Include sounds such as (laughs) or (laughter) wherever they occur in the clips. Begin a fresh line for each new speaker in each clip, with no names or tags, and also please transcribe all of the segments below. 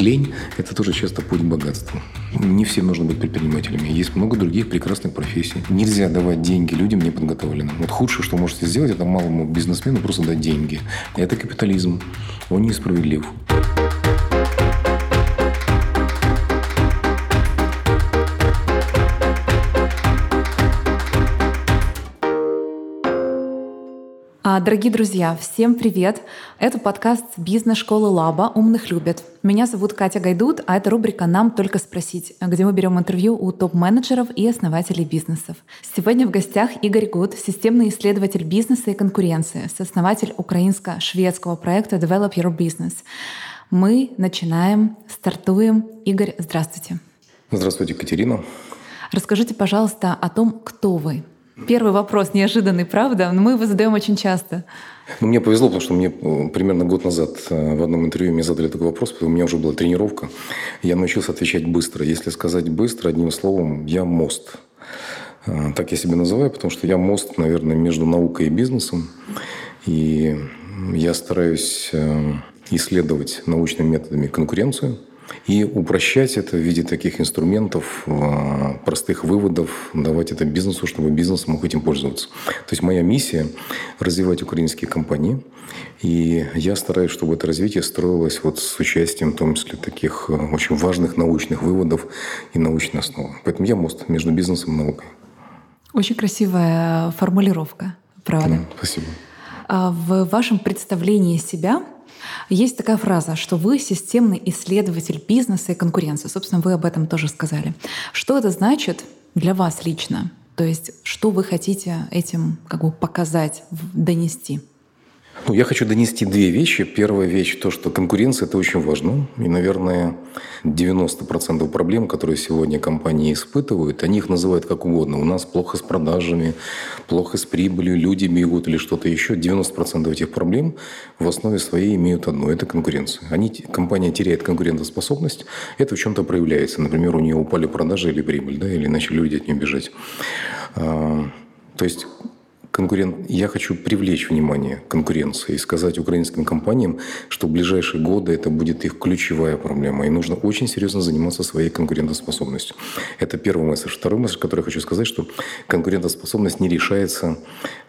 Лень – это тоже часто путь к богатству. Не всем нужно быть предпринимателями. Есть много других прекрасных профессий. Нельзя давать деньги людям неподготовленным. Вот худшее, что можете сделать, это малому бизнесмену просто дать деньги. Это капитализм. Он несправедлив.
Дорогие друзья, всем привет! Это подкаст бизнес-школы Лаба «Умных любят». Меня зовут Катя Гайдут, а это рубрика «Нам только спросить», где мы берем интервью у топ-менеджеров и основателей бизнесов. Сегодня в гостях Игорь Гуд, системный исследователь бизнеса и конкуренции, сооснователь украинско-шведского проекта «Develop Your Business». Мы начинаем, стартуем. Игорь, здравствуйте.
Здравствуйте, Катерина.
Расскажите, пожалуйста, о том, кто вы, Первый вопрос неожиданный, правда? Но мы его задаем очень часто.
Ну, мне повезло, потому что мне э, примерно год назад э, в одном интервью мне задали такой вопрос, потому что у меня уже была тренировка. Я научился отвечать быстро. Если сказать быстро, одним словом, я мост. Э, так я себя называю, потому что я мост, наверное, между наукой и бизнесом. И я стараюсь исследовать научными методами конкуренцию – и упрощать это в виде таких инструментов, а, простых выводов, давать это бизнесу, чтобы бизнес мог этим пользоваться. То есть моя миссия – развивать украинские компании. И я стараюсь, чтобы это развитие строилось вот с участием, в том числе, таких а, очень важных научных выводов и научной основы. Поэтому я мост между бизнесом и наукой.
Очень красивая формулировка, правда? Да,
спасибо.
А в вашем представлении себя есть такая фраза, что вы системный исследователь бизнеса и конкуренции. Собственно, вы об этом тоже сказали. Что это значит для вас лично? То есть, что вы хотите этим как бы показать, донести?
Ну, я хочу донести две вещи. Первая вещь – то, что конкуренция – это очень важно. И, наверное, 90% проблем, которые сегодня компании испытывают, они их называют как угодно. У нас плохо с продажами, плохо с прибылью, люди бегут или что-то еще. 90% этих проблем в основе своей имеют одно – это конкуренция. Они, компания теряет конкурентоспособность, это в чем-то проявляется. Например, у нее упали продажи или прибыль, да, или начали люди от нее бежать. А, то есть конкурент... я хочу привлечь внимание конкуренции и сказать украинским компаниям, что в ближайшие годы это будет их ключевая проблема. И нужно очень серьезно заниматься своей конкурентоспособностью. Это первый месседж. Второй месседж, который я хочу сказать, что конкурентоспособность не решается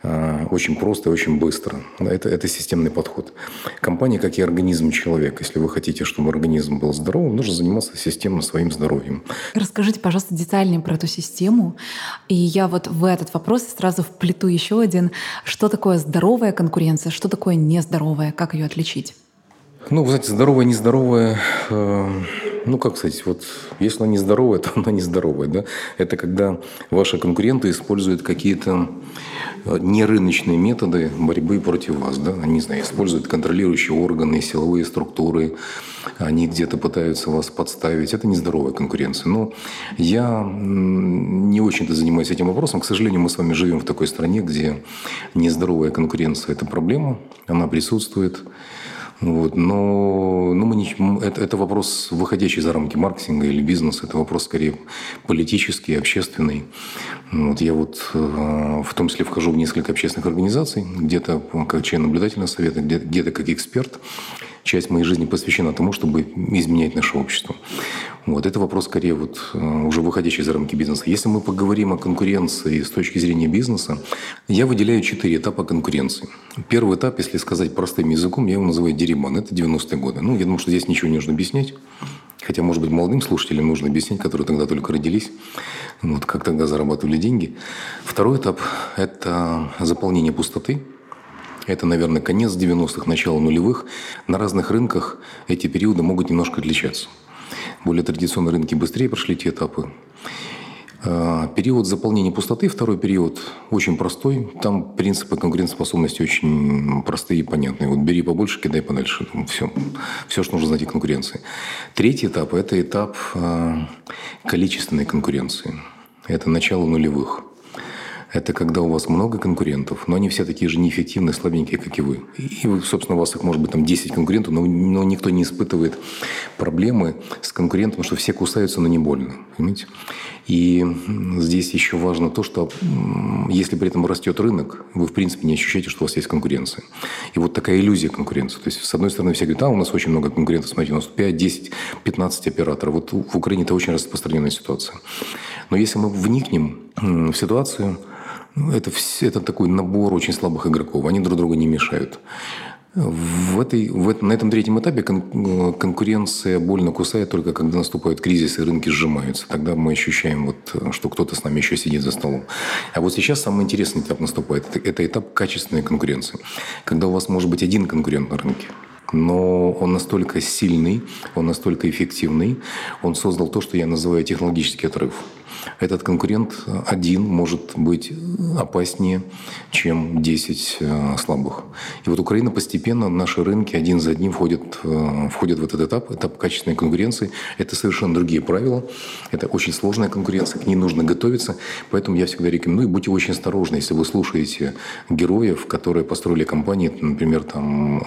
э, очень просто и очень быстро. Это, это системный подход. Компания, как и организм человека. Если вы хотите, чтобы организм был здоровым, нужно заниматься системно своим здоровьем.
Расскажите, пожалуйста, детальнее про эту систему. И я вот в этот вопрос сразу вплету еще один. Что такое здоровая конкуренция, что такое нездоровая, как ее отличить?
Ну, вы знаете, здоровая, нездоровая, э, ну, как сказать, вот если она нездоровая, (laughs) то она нездоровая, да. Это когда ваши конкуренты используют какие-то э, нерыночные методы борьбы против вас, да. Они, не знаю, используют контролирующие органы, силовые структуры, они где-то пытаются вас подставить. Это нездоровая конкуренция. Но я не очень-то занимаюсь этим вопросом. К сожалению, мы с вами живем в такой стране, где нездоровая конкуренция – это проблема, она присутствует. Вот. Но ну, мы не, это, это вопрос, выходящий за рамки маркетинга или бизнеса. Это вопрос скорее политический, общественный. Вот я вот э, в том числе вхожу в несколько общественных организаций, где-то как член наблюдательного совета, где-то как эксперт часть моей жизни посвящена тому, чтобы изменять наше общество. Вот. Это вопрос скорее вот, э, уже выходящий за рамки бизнеса. Если мы поговорим о конкуренции с точки зрения бизнеса, я выделяю четыре этапа конкуренции. Первый этап, если сказать простым языком, я его называю дерибан. Это 90-е годы. Ну, я думаю, что здесь ничего не нужно объяснять. Хотя, может быть, молодым слушателям нужно объяснить, которые тогда только родились, вот, как тогда зарабатывали деньги. Второй этап – это заполнение пустоты – это, наверное, конец 90-х, начало нулевых. На разных рынках эти периоды могут немножко отличаться. Более традиционные рынки быстрее прошли эти этапы. А, период заполнения пустоты, второй период, очень простой. Там принципы конкурентоспособности очень простые и понятные. Вот бери побольше, кидай подальше. Все, все что нужно знать о конкуренции. Третий этап – это этап а, количественной конкуренции. Это начало нулевых. Это когда у вас много конкурентов, но они все такие же неэффективные, слабенькие, как и вы. И, собственно, у вас их может быть там 10 конкурентов, но, но никто не испытывает проблемы с конкурентом, что все кусаются, но не больно. Понимаете? И здесь еще важно то, что если при этом растет рынок, вы, в принципе, не ощущаете, что у вас есть конкуренция. И вот такая иллюзия конкуренции. То есть, с одной стороны, все говорят, а, у нас очень много конкурентов, смотрите, у нас 5, 10, 15 операторов. Вот в Украине это очень распространенная ситуация. Но если мы вникнем в ситуацию, ну, это, это такой набор очень слабых игроков. Они друг другу не мешают. В этой, в, на этом третьем этапе кон, конкуренция больно кусает только когда наступают кризисы, рынки сжимаются. Тогда мы ощущаем, вот, что кто-то с нами еще сидит за столом. А вот сейчас самый интересный этап наступает. Это, это этап качественной конкуренции. Когда у вас может быть один конкурент на рынке – но он настолько сильный, он настолько эффективный, он создал то, что я называю технологический отрыв. Этот конкурент один может быть опаснее, чем 10 э, слабых. И вот Украина постепенно, наши рынки один за одним входят, э, входят в этот этап, этап качественной конкуренции. Это совершенно другие правила, это очень сложная конкуренция, к ней нужно готовиться. Поэтому я всегда рекомендую, будьте очень осторожны, если вы слушаете героев, которые построили компании, например, там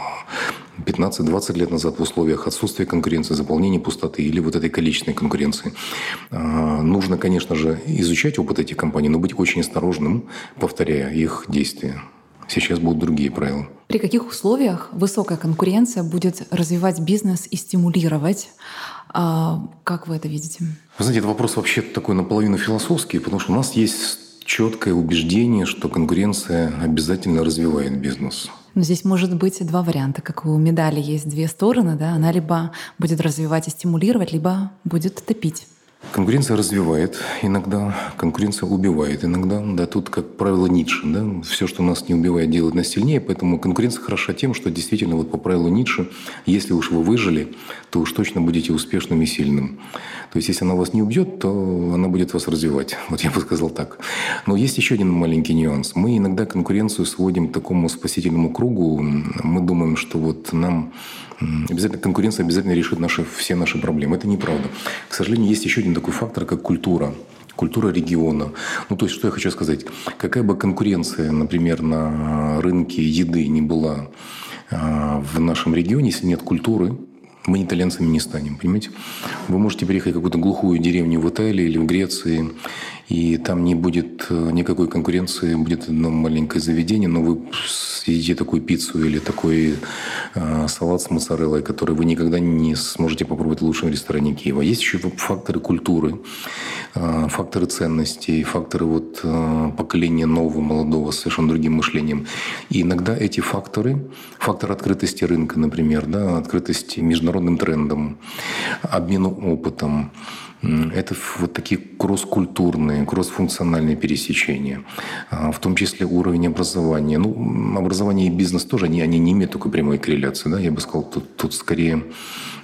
15-20 лет назад в условиях отсутствия конкуренции, заполнения пустоты или вот этой количественной конкуренции. А, нужно, конечно же, изучать опыт этих компаний, но быть очень осторожным, повторяя их действия. Сейчас будут другие правила.
При каких условиях высокая конкуренция будет развивать бизнес и стимулировать? А, как вы это видите?
Вы знаете, это вопрос вообще такой наполовину философский, потому что у нас есть четкое убеждение, что конкуренция обязательно развивает бизнес.
Но здесь может быть два варианта. Как у медали есть две стороны, да, она либо будет развивать и стимулировать, либо будет топить.
Конкуренция развивает иногда, конкуренция убивает иногда. Да, тут, как правило, Ницше. Да? Все, что нас не убивает, делает нас сильнее. Поэтому конкуренция хороша тем, что действительно, вот по правилу Ницше, если уж вы выжили, то уж точно будете успешным и сильным. То есть, если она вас не убьет, то она будет вас развивать. (laughs) Вот я бы сказал так. Но есть еще один маленький нюанс. Мы иногда конкуренцию сводим к такому спасительному кругу. Мы думаем, что вот нам обязательно конкуренция обязательно решит наши, все наши проблемы. Это неправда. К сожалению, есть еще один такой фактор, как культура культура региона. Ну, то есть, что я хочу сказать? Какая бы конкуренция, например, на рынке еды не была а, в нашем регионе, если нет культуры, мы итальянцами не станем, понимаете? Вы можете приехать в какую-то глухую деревню в Италии или в Греции, и там не будет э, никакой конкуренции, будет одно маленькое заведение, но вы съедите такую пиццу или такой э, салат с моцареллой, который вы никогда не сможете попробовать в лучшем ресторане Киева. Есть еще факторы культуры, э, факторы ценностей, факторы вот, э, поколения нового, молодого, с совершенно другим мышлением. И иногда эти факторы, фактор открытости рынка, например, да, открытости международным трендам, обмену опытом, это вот такие кросс-культурные, кросс-функциональные пересечения, а, в том числе уровень образования. Ну, образование и бизнес тоже, они, они не имеют такой прямой корреляции. Да? Я бы сказал, тут, тут скорее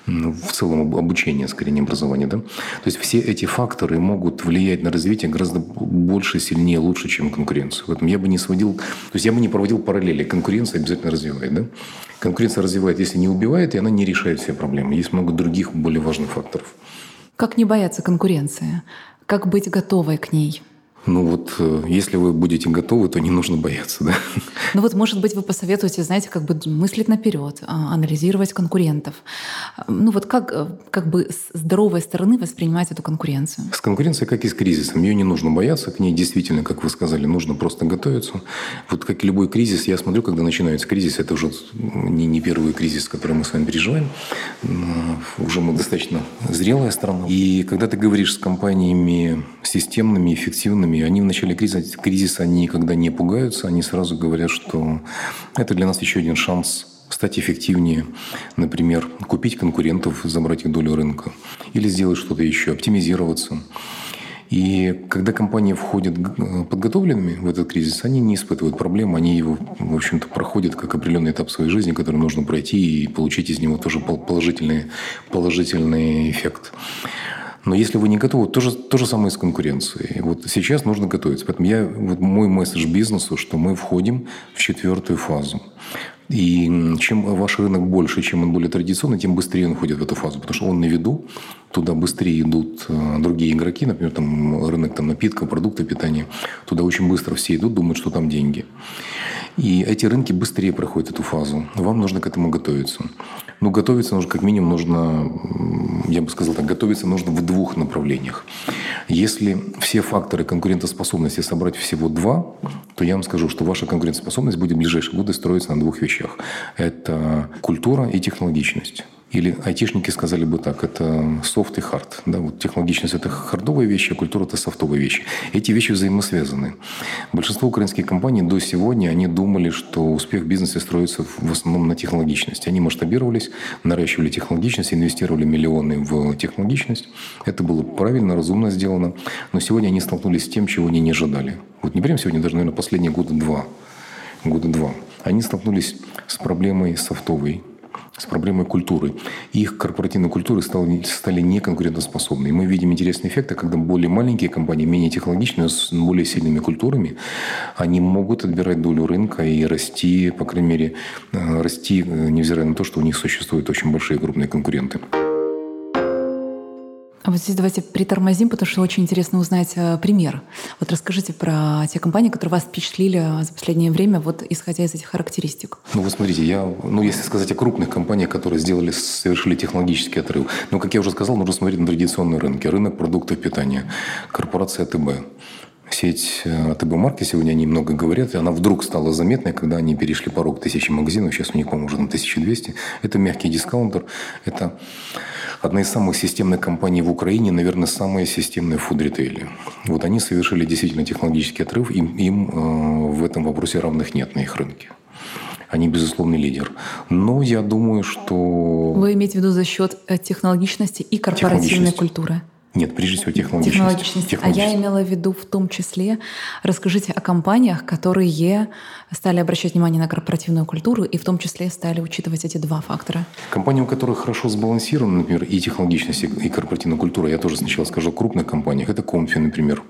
в целом обучение, скорее не образование. Да? То есть все эти факторы могут влиять на развитие гораздо больше, сильнее, лучше, чем конкуренцию. Поэтому я бы не сводил, то есть я бы не проводил параллели. Конкуренция обязательно развивает. Да? Конкуренция развивает, если не убивает, и она не решает все проблемы. Есть много других более важных факторов.
Как не бояться конкуренции? Как быть готовой к ней?
Ну вот, э, если вы будете готовы, то не нужно бояться, да?
Ну вот, может быть, вы посоветуете, знаете, как бы мыслить наперед, а, анализировать конкурентов. Ну вот как, э, как бы с здоровой стороны воспринимать эту конкуренцию?
С конкуренцией, как и с кризисом. Ее не нужно бояться, к ней действительно, как вы сказали, нужно просто готовиться. Вот как и любой кризис, я смотрю, когда начинается кризис, это уже не, не первый кризис, который мы с вами переживаем. Уже мы достаточно зрелая страна. И когда ты говоришь с компаниями системными, эффективными, кризисами. Они в начале кризиса, кризиса они никогда не пугаются, они сразу говорят, что это для нас еще один шанс стать эффективнее, например, купить конкурентов, забрать их долю рынка, или сделать что-то еще, оптимизироваться. И когда компании входят подготовленными в этот кризис, они не испытывают проблем, они его, в общем-то, проходят как определенный этап своей жизни, который нужно пройти и получить из него тоже положительный, положительный эффект. Но если вы не готовы, то же, то же самое с конкуренцией. Вот сейчас нужно готовиться. Поэтому я, вот мой месседж бизнесу, что мы входим в четвертую фазу. И чем ваш рынок больше, чем он более традиционный, тем быстрее он входит в эту фазу. Потому что он на виду, туда быстрее идут э, другие игроки, например, там рынок там, напитков, продукты питания. Туда очень быстро все идут, думают, что там деньги. И эти рынки быстрее проходят эту фазу. Вам нужно к этому готовиться. Ну, готовиться нужно, как минимум, нужно, я бы сказал так, готовиться нужно в двух направлениях. Если все факторы конкурентоспособности собрать всего два, то я вам скажу, что ваша конкурентоспособность будет в ближайшие годы строиться на двух вещах. Это культура и технологичность. Или айтишники сказали бы так, это софт и хард. Да, вот технологичность – это хардовые вещи, а культура – это софтовые вещи. Эти вещи взаимосвязаны. Большинство украинских компаний до сегодня, они думали, что успех в бизнесе строится в основном на технологичности. Они масштабировались, наращивали технологичность, инвестировали миллионы в технологичность. Это было правильно, разумно сделано. Но сегодня они столкнулись с тем, чего они не ожидали. Вот не прямо сегодня, даже, наверное, последние года два. Года два. Они столкнулись с проблемой софтовой, с проблемой культуры. Их корпоративные культуры стали, стали неконкурентоспособны. И мы видим интересные эффекты, когда более маленькие компании, менее технологичные, с более сильными культурами, они могут отбирать долю рынка и расти, по крайней мере, э, расти, э, невзирая на то, что у них существуют очень большие крупные конкуренты.
А вот здесь давайте притормозим, потому что очень интересно узнать э, пример. Вот расскажите про те компании, которые вас впечатлили за последнее время, вот исходя из этих характеристик.
Ну, вот смотрите, я, ну, если сказать о крупных компаниях, которые сделали, совершили технологический отрыв, ну, как я уже сказал, нужно смотреть на традиционные рынки. Рынок продуктов питания, корпорация АТБ, сеть э, АТБ марки сегодня они много говорят, и она вдруг стала заметной, когда они перешли порог тысячи магазинов, сейчас у них, по-моему, уже на 1200. Это мягкий дискаунтер, это одна из самых системных компаний в Украине, наверное, самая системная в фуд-ритейле. Вот они совершили действительно технологический отрыв, им, им э, в этом вопросе равных нет на их рынке. Они безусловный лидер. Но я думаю, что...
Вы имеете в виду за счет э, технологичности и корпоративной культуры?
Нет, прежде всего технологичность.
технологичность. технологичность. А я имела в виду в том числе, расскажите о компаниях, которые стали обращать внимание на корпоративную культуру и в том числе стали учитывать эти два фактора.
Компании, у которых хорошо сбалансированы, например, и технологичность, и корпоративная культура, я тоже сначала скажу о крупных компаниях, это Комфи, например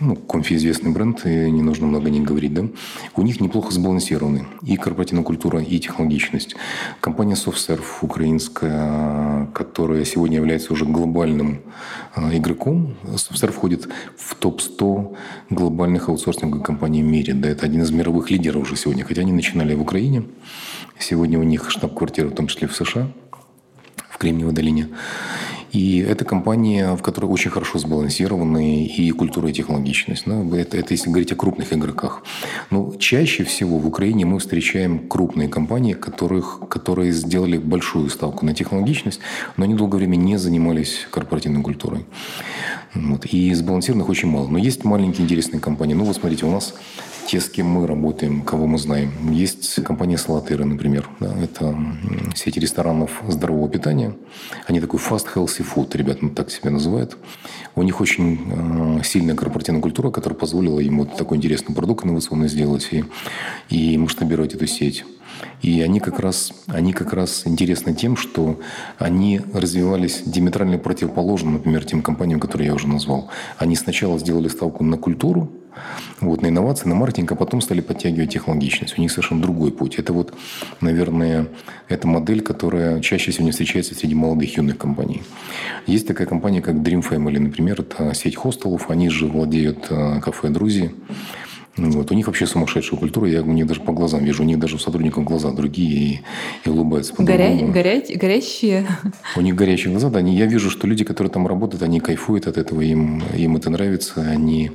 ну, Комфи известный бренд, и не нужно много не говорить, да, у них неплохо сбалансированы и корпоративная культура, и технологичность. Компания SoftServe украинская, которая сегодня является уже глобальным э, игроком, SoftServe входит в топ-100 глобальных аутсорсинговых компаний в мире. Да, это один из мировых лидеров уже сегодня, хотя они начинали в Украине. Сегодня у них штаб-квартира, в том числе в США, в Кремниевой долине. И это компания, в которой очень хорошо сбалансированы и культура, и технологичность. Ну, это, это если говорить о крупных игроках. Но чаще всего в Украине мы встречаем крупные компании, которых, которые сделали большую ставку на технологичность, но они долгое время не занимались корпоративной культурой. Вот. И сбалансированных очень мало. Но есть маленькие интересные компании. Ну вот смотрите, у нас те, с кем мы работаем, кого мы знаем. Есть компания Салатыры, например. Да, это сеть ресторанов здорового питания. Они такой fast healthy food, ребята так себя называют. У них очень э, сильная корпоративная культура, которая позволила им вот такой интересный продукт инновационный сделать и, и масштабировать эту сеть. И они как, раз, они как раз интересны тем, что они развивались диаметрально противоположно, например, тем компаниям, которые я уже назвал. Они сначала сделали ставку на культуру, вот, на инновации, на маркетинг, а потом стали подтягивать технологичность. У них совершенно другой путь. Это вот, наверное, эта модель, которая чаще всего не встречается среди молодых юных компаний. Есть такая компания, как Dream Family, например, это сеть хостелов, они же владеют э, кафе «Друзья». Вот. У них вообще сумасшедшая культура. Я у них даже по глазам вижу. У них даже у сотрудников глаза другие и, и улыбаются.
Горя... Горя... Горящие?
У них горящие глаза, да. Они, я вижу, что люди, которые там работают, они кайфуют от этого, им, им это нравится. Они...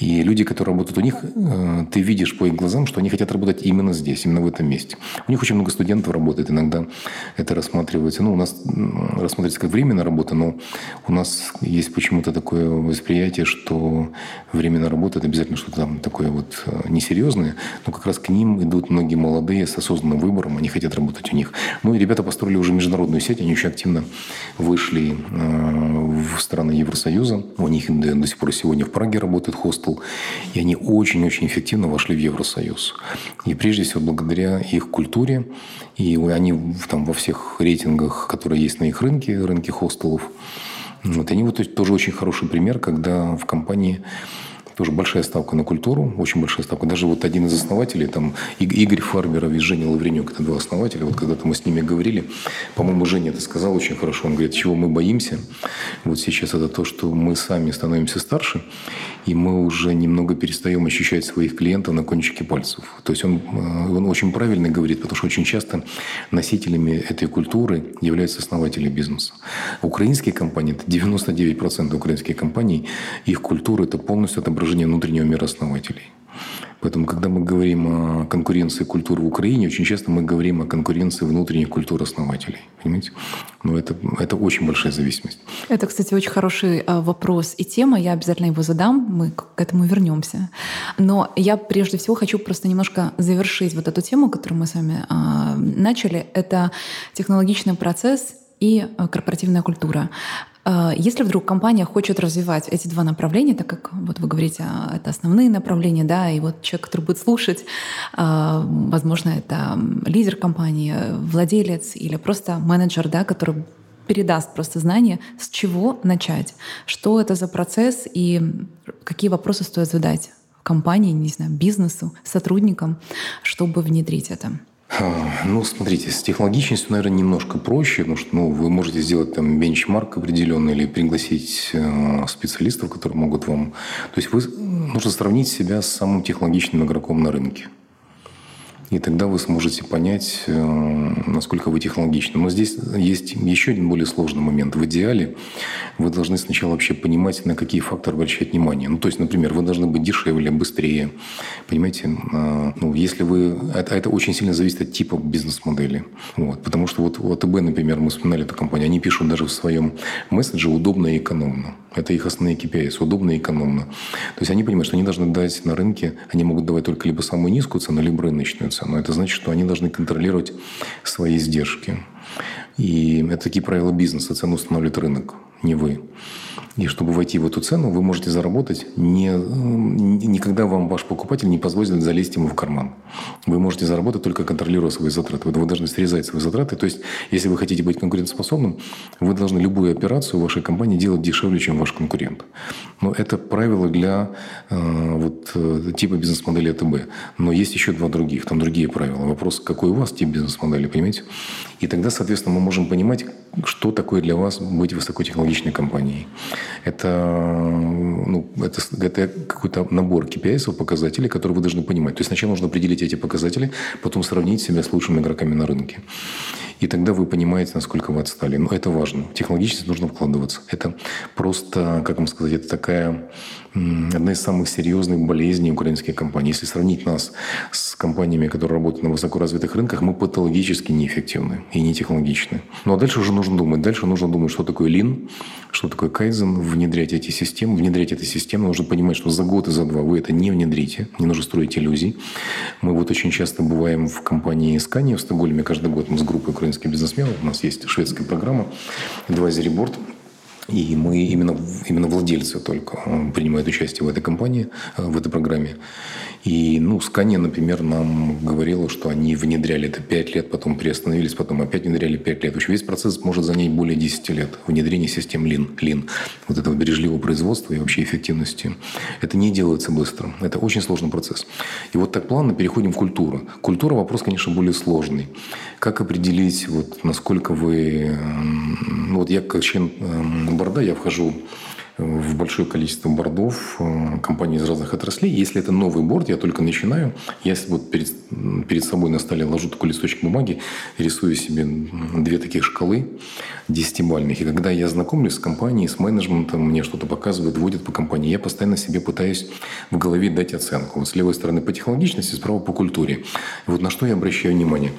И люди, которые работают у них, э, ты видишь по их глазам, что они хотят работать именно здесь, именно в этом месте. У них очень много студентов работает. Иногда это рассматривается. Ну, у нас рассматривается как временная работа, но у нас есть почему-то такое восприятие, что временная работа – это обязательно что-то там такое вот э, несерьезные, но как раз к ним идут многие молодые с осознанным выбором, они хотят работать у них. Ну и ребята построили уже международную сеть, они очень активно вышли э, в страны Евросоюза. У них до сих пор сегодня в Праге работает хостел, и они очень-очень эффективно вошли в Евросоюз. И прежде всего благодаря их культуре, и они там во всех рейтингах, которые есть на их рынке, рынке хостелов, Вот они вот тоже очень хороший пример, когда в компании тоже большая ставка на культуру, очень большая ставка. Даже вот один из основателей, там Игорь Фарберов и Женя Лавренюк, это два основателя. Вот когда-то мы с ними говорили, по-моему, Женя это сказал очень хорошо. Он говорит, чего мы боимся. Вот сейчас это то, что мы сами становимся старше, и мы уже немного перестаем ощущать своих клиентов на кончике пальцев. То есть он, э, он очень правильно говорит, потому что очень часто носителями этой культуры являются основатели бизнеса. Украинские компании, это 99% украинских компаний, их культура – это полностью отображение отображение внутреннего мира основателей. Поэтому, когда мы говорим о конкуренции культур в Украине, очень часто мы говорим о конкуренции внутренних культур основателей. Понимаете? Но это, это очень большая зависимость.
Это, кстати, очень хороший а, вопрос и тема. Я обязательно его задам, мы к этому вернемся. Но я прежде всего хочу просто немножко завершить вот эту тему, которую мы с вами а, начали. Это технологичный процесс и а, корпоративная культура. А, если вдруг компания хочет развивать эти два направления, так как вот вы говорите, а, это основные направления, да, и вот человек, который будет слушать, а, возможно, это лидер компании, владелец или просто менеджер, да, который передаст просто знания, с чего начать, что это за процесс и какие вопросы стоит задать компании, не знаю, бизнесу, сотрудникам, чтобы внедрить это.
Ну, смотрите, с технологичностью, наверное, немножко проще, потому что ну, вы можете сделать там бенчмарк определенный или пригласить э, специалистов, которые могут вам... То есть вы нужно сравнить себя с самым технологичным игроком на рынке. И тогда вы сможете понять, э, насколько вы технологичны. Но здесь есть еще один более сложный момент. В идеале вы должны сначала вообще понимать, на какие факторы обращать внимание. Ну, то есть, например, вы должны быть дешевле, быстрее. Понимаете? А, ну, если вы... Это, это очень сильно зависит от типа бизнес-модели. Вот. Потому что вот у например, мы вспоминали эту компанию, они пишут даже в своем месседже «удобно и экономно». Это их основные KPIs – удобно и экономно. То есть они понимают, что они должны дать на рынке, они могут давать только либо самую низкую цену, либо рыночную цену. Это значит, что они должны контролировать свои издержки. И это такие правила бизнеса. Цену устанавливает рынок, не вы. И чтобы войти в эту цену, вы можете заработать, не, никогда вам ваш покупатель не позволит залезть ему в карман. Вы можете заработать только контролируя свои затраты. Вы должны срезать свои затраты. То есть, если вы хотите быть конкурентоспособным, вы должны любую операцию вашей компании делать дешевле, чем ваш конкурент. Но это правило для э, вот, э, типа бизнес-модели АТБ. Но есть еще два других. Там другие правила. Вопрос, какой у вас тип бизнес-модели, понимаете? И тогда, соответственно, мы можем понимать, что такое для вас быть высокотехнологичной компанией. Это, ну, это, это какой-то набор KPIs, показателей, которые вы должны понимать. То есть сначала нужно определить эти показатели, потом сравнить себя с лучшими игроками на рынке. И тогда вы понимаете, насколько вы отстали. Но это важно. В технологичность нужно вкладываться. Это просто, как вам сказать, это такая одна из самых серьезных болезней украинских компаний. Если сравнить нас с компаниями, которые работают на высокоразвитых рынках, мы патологически неэффективны и не технологичны. Ну а дальше уже нужно думать. Дальше нужно думать, что такое Lean, что такое Kaizen, внедрять эти системы. Внедрять эти системы нужно понимать, что за год и за два вы это не внедрите. Не нужно строить иллюзий. Мы вот очень часто бываем в компании Scania в Стокгольме каждый год. Мы с группой украинских бизнесменов. У нас есть шведская программа Advisory Board – и мы именно, именно владельцы только э, принимают участие в этой компании, э, в этой программе. И, ну, Scania, например, нам говорила, что они внедряли это 5 лет, потом приостановились, потом опять внедряли 5 лет. В общем, весь процесс может занять более 10 лет. Внедрение систем Lean вот этого бережливого производства и вообще эффективности. Это не делается быстро. Это очень сложный процесс. И вот так плавно переходим в культуру. Культура – вопрос, конечно, более сложный. Как определить, вот, насколько вы... Ну, вот я как член борда, я вхожу в большое количество бордов э, компаний из разных отраслей. Если это новый борд, я только начинаю, я вот перед, перед собой на столе ложу такой листочек бумаги, рисую себе две таких шкалы десятибальных. И когда я знакомлюсь с компанией, с менеджментом, мне что-то показывают, вводят по компании, я постоянно себе пытаюсь в голове дать оценку. Вот с левой стороны по технологичности, справа по культуре. И вот на что я обращаю внимание.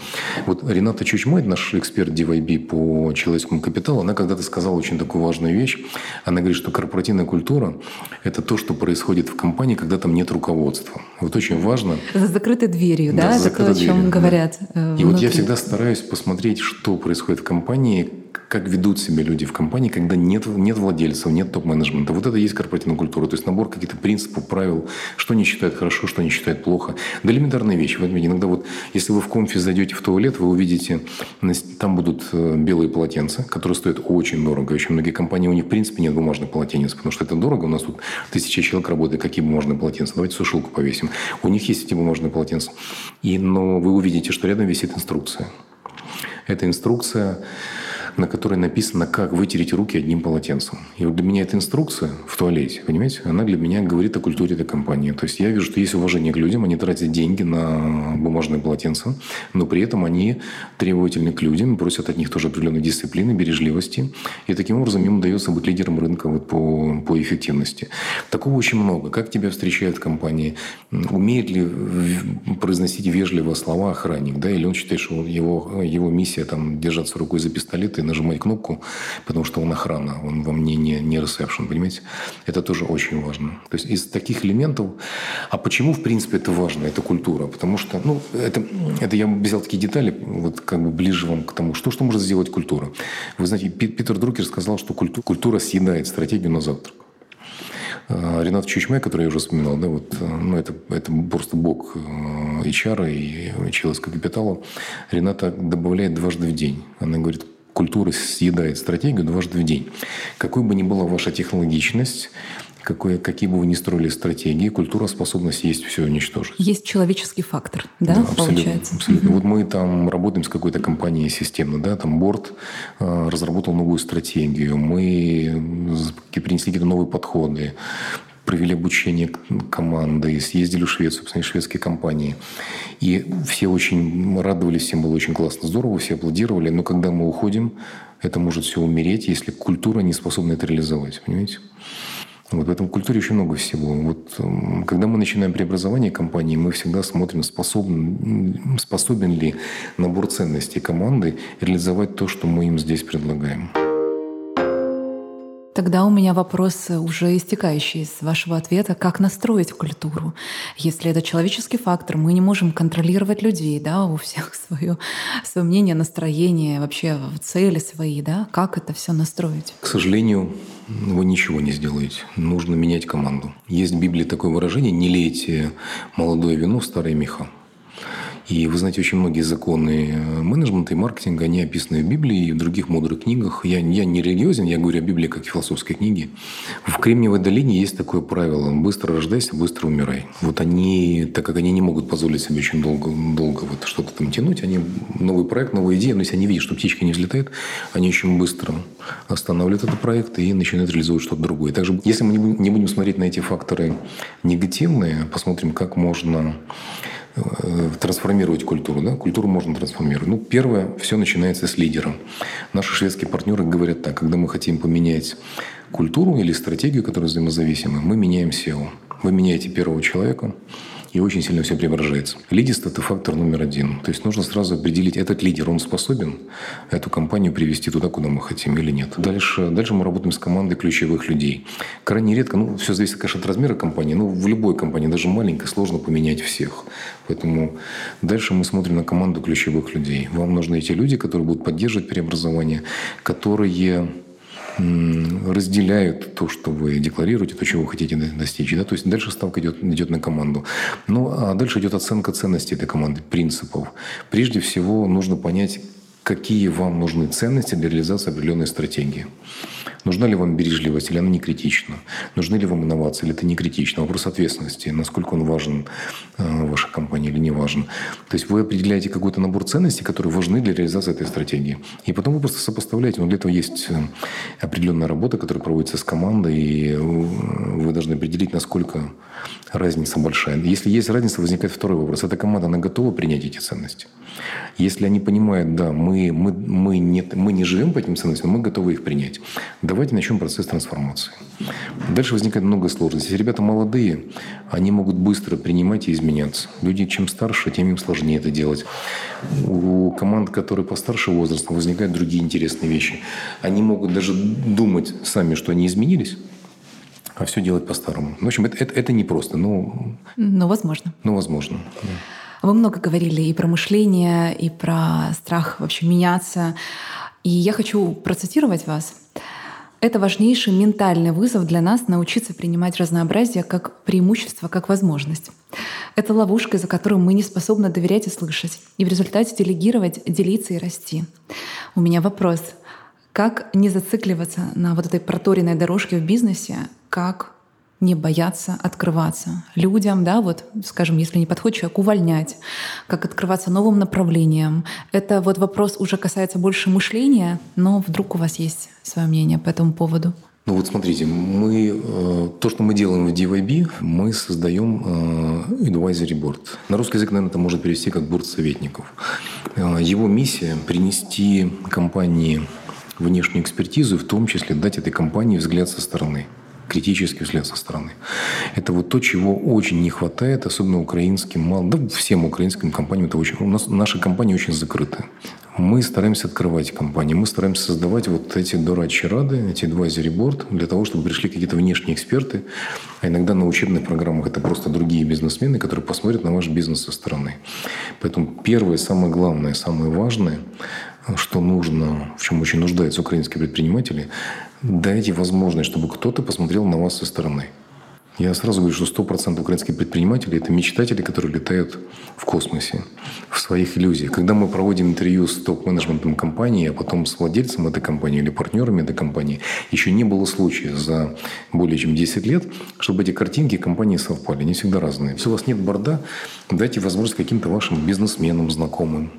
Вот Рената Чучмой, наш эксперт DYB по человеческому капиталу, она когда-то сказала очень такую важную вещь. Она говорит, что корпоративная культура – это то, что происходит в компании, когда там нет руководства. Вот очень важно…
За закрытой дверью, да? да это то, о чем дверью, говорят
да. Э, И вот я всегда стараюсь посмотреть, что происходит в компании, как ведут себя люди в компании, когда нет, нет владельцев, нет топ-менеджмента. Вот это и есть корпоративная культура. То есть набор каких-то принципов, правил, что они считают хорошо, что они считают плохо. Да элементарные вещи. Вот, иногда вот, если вы в комфе зайдете в туалет, вы увидите, там будут э, белые полотенца, которые стоят очень дорого. Очень многие компании, у них в принципе нет бумажных полотенец, потому что это дорого. У нас тут тысяча человек работает. Какие бумажные полотенца? Давайте сушилку повесим. У них есть эти бумажные полотенца. И, но вы увидите, что рядом висит инструкция. Эта инструкция на которой написано, как вытереть руки одним полотенцем. И вот для меня эта инструкция в туалете, понимаете, она для меня говорит о культуре этой компании. То есть я вижу, что есть уважение к людям, они тратят деньги на бумажные полотенца, но при этом они требовательны к людям, просят от них тоже определенной дисциплины, бережливости. И таким образом им удается быть лидером рынка вот по, по эффективности. Такого очень много. Как тебя встречают компании? Умеет ли произносить вежливые слова охранник? Да? Или он считает, что его, его миссия там, держаться рукой за пистолет и нажимать кнопку, потому что он охрана, он вам не, не, не ресепшн, понимаете? Это тоже очень важно. То есть из таких элементов... А почему, в принципе, это важно, это культура? Потому что, ну, это, это я взял такие детали, вот как бы ближе вам к тому, что, что может сделать культура. Вы знаете, Питер Друкер сказал, что культура, культура съедает стратегию на завтрак. А, Ренат Чучмай, который я уже вспоминал, да, вот, ну, это, это просто бог HR и человеческого капитала. Рената добавляет дважды в день. Она говорит, культура съедает стратегию дважды в день. Какой бы ни была ваша технологичность, какой, какие бы вы ни строили стратегии, культура способна съесть все уничтожить.
Есть человеческий фактор, да, да
абсолютно,
получается?
Абсолютно. Угу. Вот мы там работаем с какой-то компанией системно, да, там борт э, разработал новую стратегию, мы принесли какие-то новые подходы, провели обучение команды, съездили в Швецию, посмотрели шведские компании. И все очень радовались, всем было очень классно, здорово, все аплодировали. Но когда мы уходим, это может все умереть, если культура не способна это реализовать. Понимаете? Вот в этом культуре очень много всего. Вот, когда мы начинаем преобразование компании, мы всегда смотрим, способен, способен ли набор ценностей команды реализовать то, что мы им здесь предлагаем.
Тогда у меня вопрос уже истекающий из вашего ответа. Как настроить культуру? Если это человеческий фактор, мы не можем контролировать людей, да, у всех (laughs) свое, свое мнение, настроение, вообще цели свои, да? Как это все настроить?
К сожалению, вы ничего не сделаете. Нужно менять команду. Есть в Библии такое выражение «не лейте молодое вино в старые меха». И вы знаете, очень многие законы э, менеджмента и маркетинга, они описаны в Библии и в других мудрых книгах. Я, я не религиозен, я говорю о Библии как философской книге. В Кремниевой долине есть такое правило – быстро рождайся, быстро умирай. Вот они, так как они не могут позволить себе очень долго, долго вот что-то там тянуть, они новый проект, новая идея, но если они видят, что птичка не взлетает, они очень быстро останавливают этот проект и начинают реализовывать что-то другое. Также, если мы не будем смотреть на эти факторы негативные, посмотрим, как можно трансформировать культуру. Да? Культуру можно трансформировать. Ну, первое, все начинается с лидера. Наши шведские партнеры говорят так, когда мы хотим поменять культуру или стратегию, которая взаимозависимы, мы меняем SEO. Вы меняете первого человека, и очень сильно все преображается. Лидерство – это фактор номер один. То есть нужно сразу определить, этот лидер, он способен эту компанию привести туда, куда мы хотим или нет. Дальше, дальше мы работаем с командой ключевых людей. Крайне редко, ну, все зависит, конечно, от размера компании, но в любой компании, даже маленькой, сложно поменять всех. Поэтому дальше мы смотрим на команду ключевых людей. Вам нужны эти люди, которые будут поддерживать преобразование, которые разделяют то, что вы декларируете, то, чего вы хотите достичь. Да? То есть дальше ставка идет, идет на команду. Ну, а дальше идет оценка ценностей этой команды, принципов. Прежде всего нужно понять, какие вам нужны ценности для реализации определенной стратегии. Нужна ли вам бережливость, или она не критична? Нужны ли вам инновации, или это не критично? Вопрос ответственности, насколько он важен э, в вашей компании или не важен. То есть вы определяете какой-то набор ценностей, которые важны для реализации этой стратегии. И потом вы просто сопоставляете. Но для этого есть э, определенная работа, которая проводится с командой, и э, вы должны определить, насколько разница большая. Если есть разница, возникает второй вопрос. Эта команда, она готова принять эти ценности? Если они понимают, да, мы, мы, мы, не, мы не живем по этим ценностям, но мы готовы их принять. Давайте начнем процесс трансформации. Дальше возникает много сложностей. Если ребята молодые, они могут быстро принимать и изменяться. Люди, чем старше, тем им сложнее это делать. У команд, которые постарше возрастом, возникают другие интересные вещи. Они могут даже думать сами, что они изменились, а все делать по-старому. В общем, это, это, это непросто, но...
Но возможно.
Но возможно. Да.
Вы много говорили и про мышление, и про страх вообще меняться. И я хочу процитировать вас. Это важнейший ментальный вызов для нас научиться принимать разнообразие как преимущество, как возможность. Это ловушка, за которую мы не способны доверять и слышать, и в результате делегировать, делиться и расти. У меня вопрос. Как не зацикливаться на вот этой проторенной дорожке в бизнесе, как не бояться открываться людям, да, вот, скажем, если не подходит человек, увольнять, как открываться новым направлениям. Это вот вопрос уже касается больше мышления, но вдруг у вас есть свое мнение по этому поводу?
Ну вот смотрите, мы, э, то, что мы делаем в DYB, мы создаем э, advisory board. На русский язык, наверное, это может перевести как борт советников. Э, его миссия – принести компании внешнюю экспертизу, в том числе дать этой компании взгляд со стороны критический взгляд со стороны. Это вот то, чего очень не хватает, особенно украинским, мало, да всем украинским компаниям. Это очень, у нас наши компании очень закрыты. Мы стараемся открывать компании, мы стараемся создавать вот эти дурачьи рады, эти advisory board, для того, чтобы пришли какие-то внешние эксперты, а иногда на учебных программах это просто другие бизнесмены, которые посмотрят на ваш бизнес со стороны. Поэтому первое, самое главное, самое важное, что нужно, в чем очень нуждаются украинские предприниматели, дайте возможность, чтобы кто-то посмотрел на вас со стороны. Я сразу говорю, что 100% украинских предпринимателей – это мечтатели, которые летают в космосе, в своих иллюзиях. Когда мы проводим интервью с топ-менеджментом компании, а потом с владельцем этой компании или партнерами этой компании, еще не было случая за более чем 10 лет, чтобы эти картинки компании совпали. Они всегда разные. Если у вас нет борда, дайте возможность каким-то вашим бизнесменам, знакомым,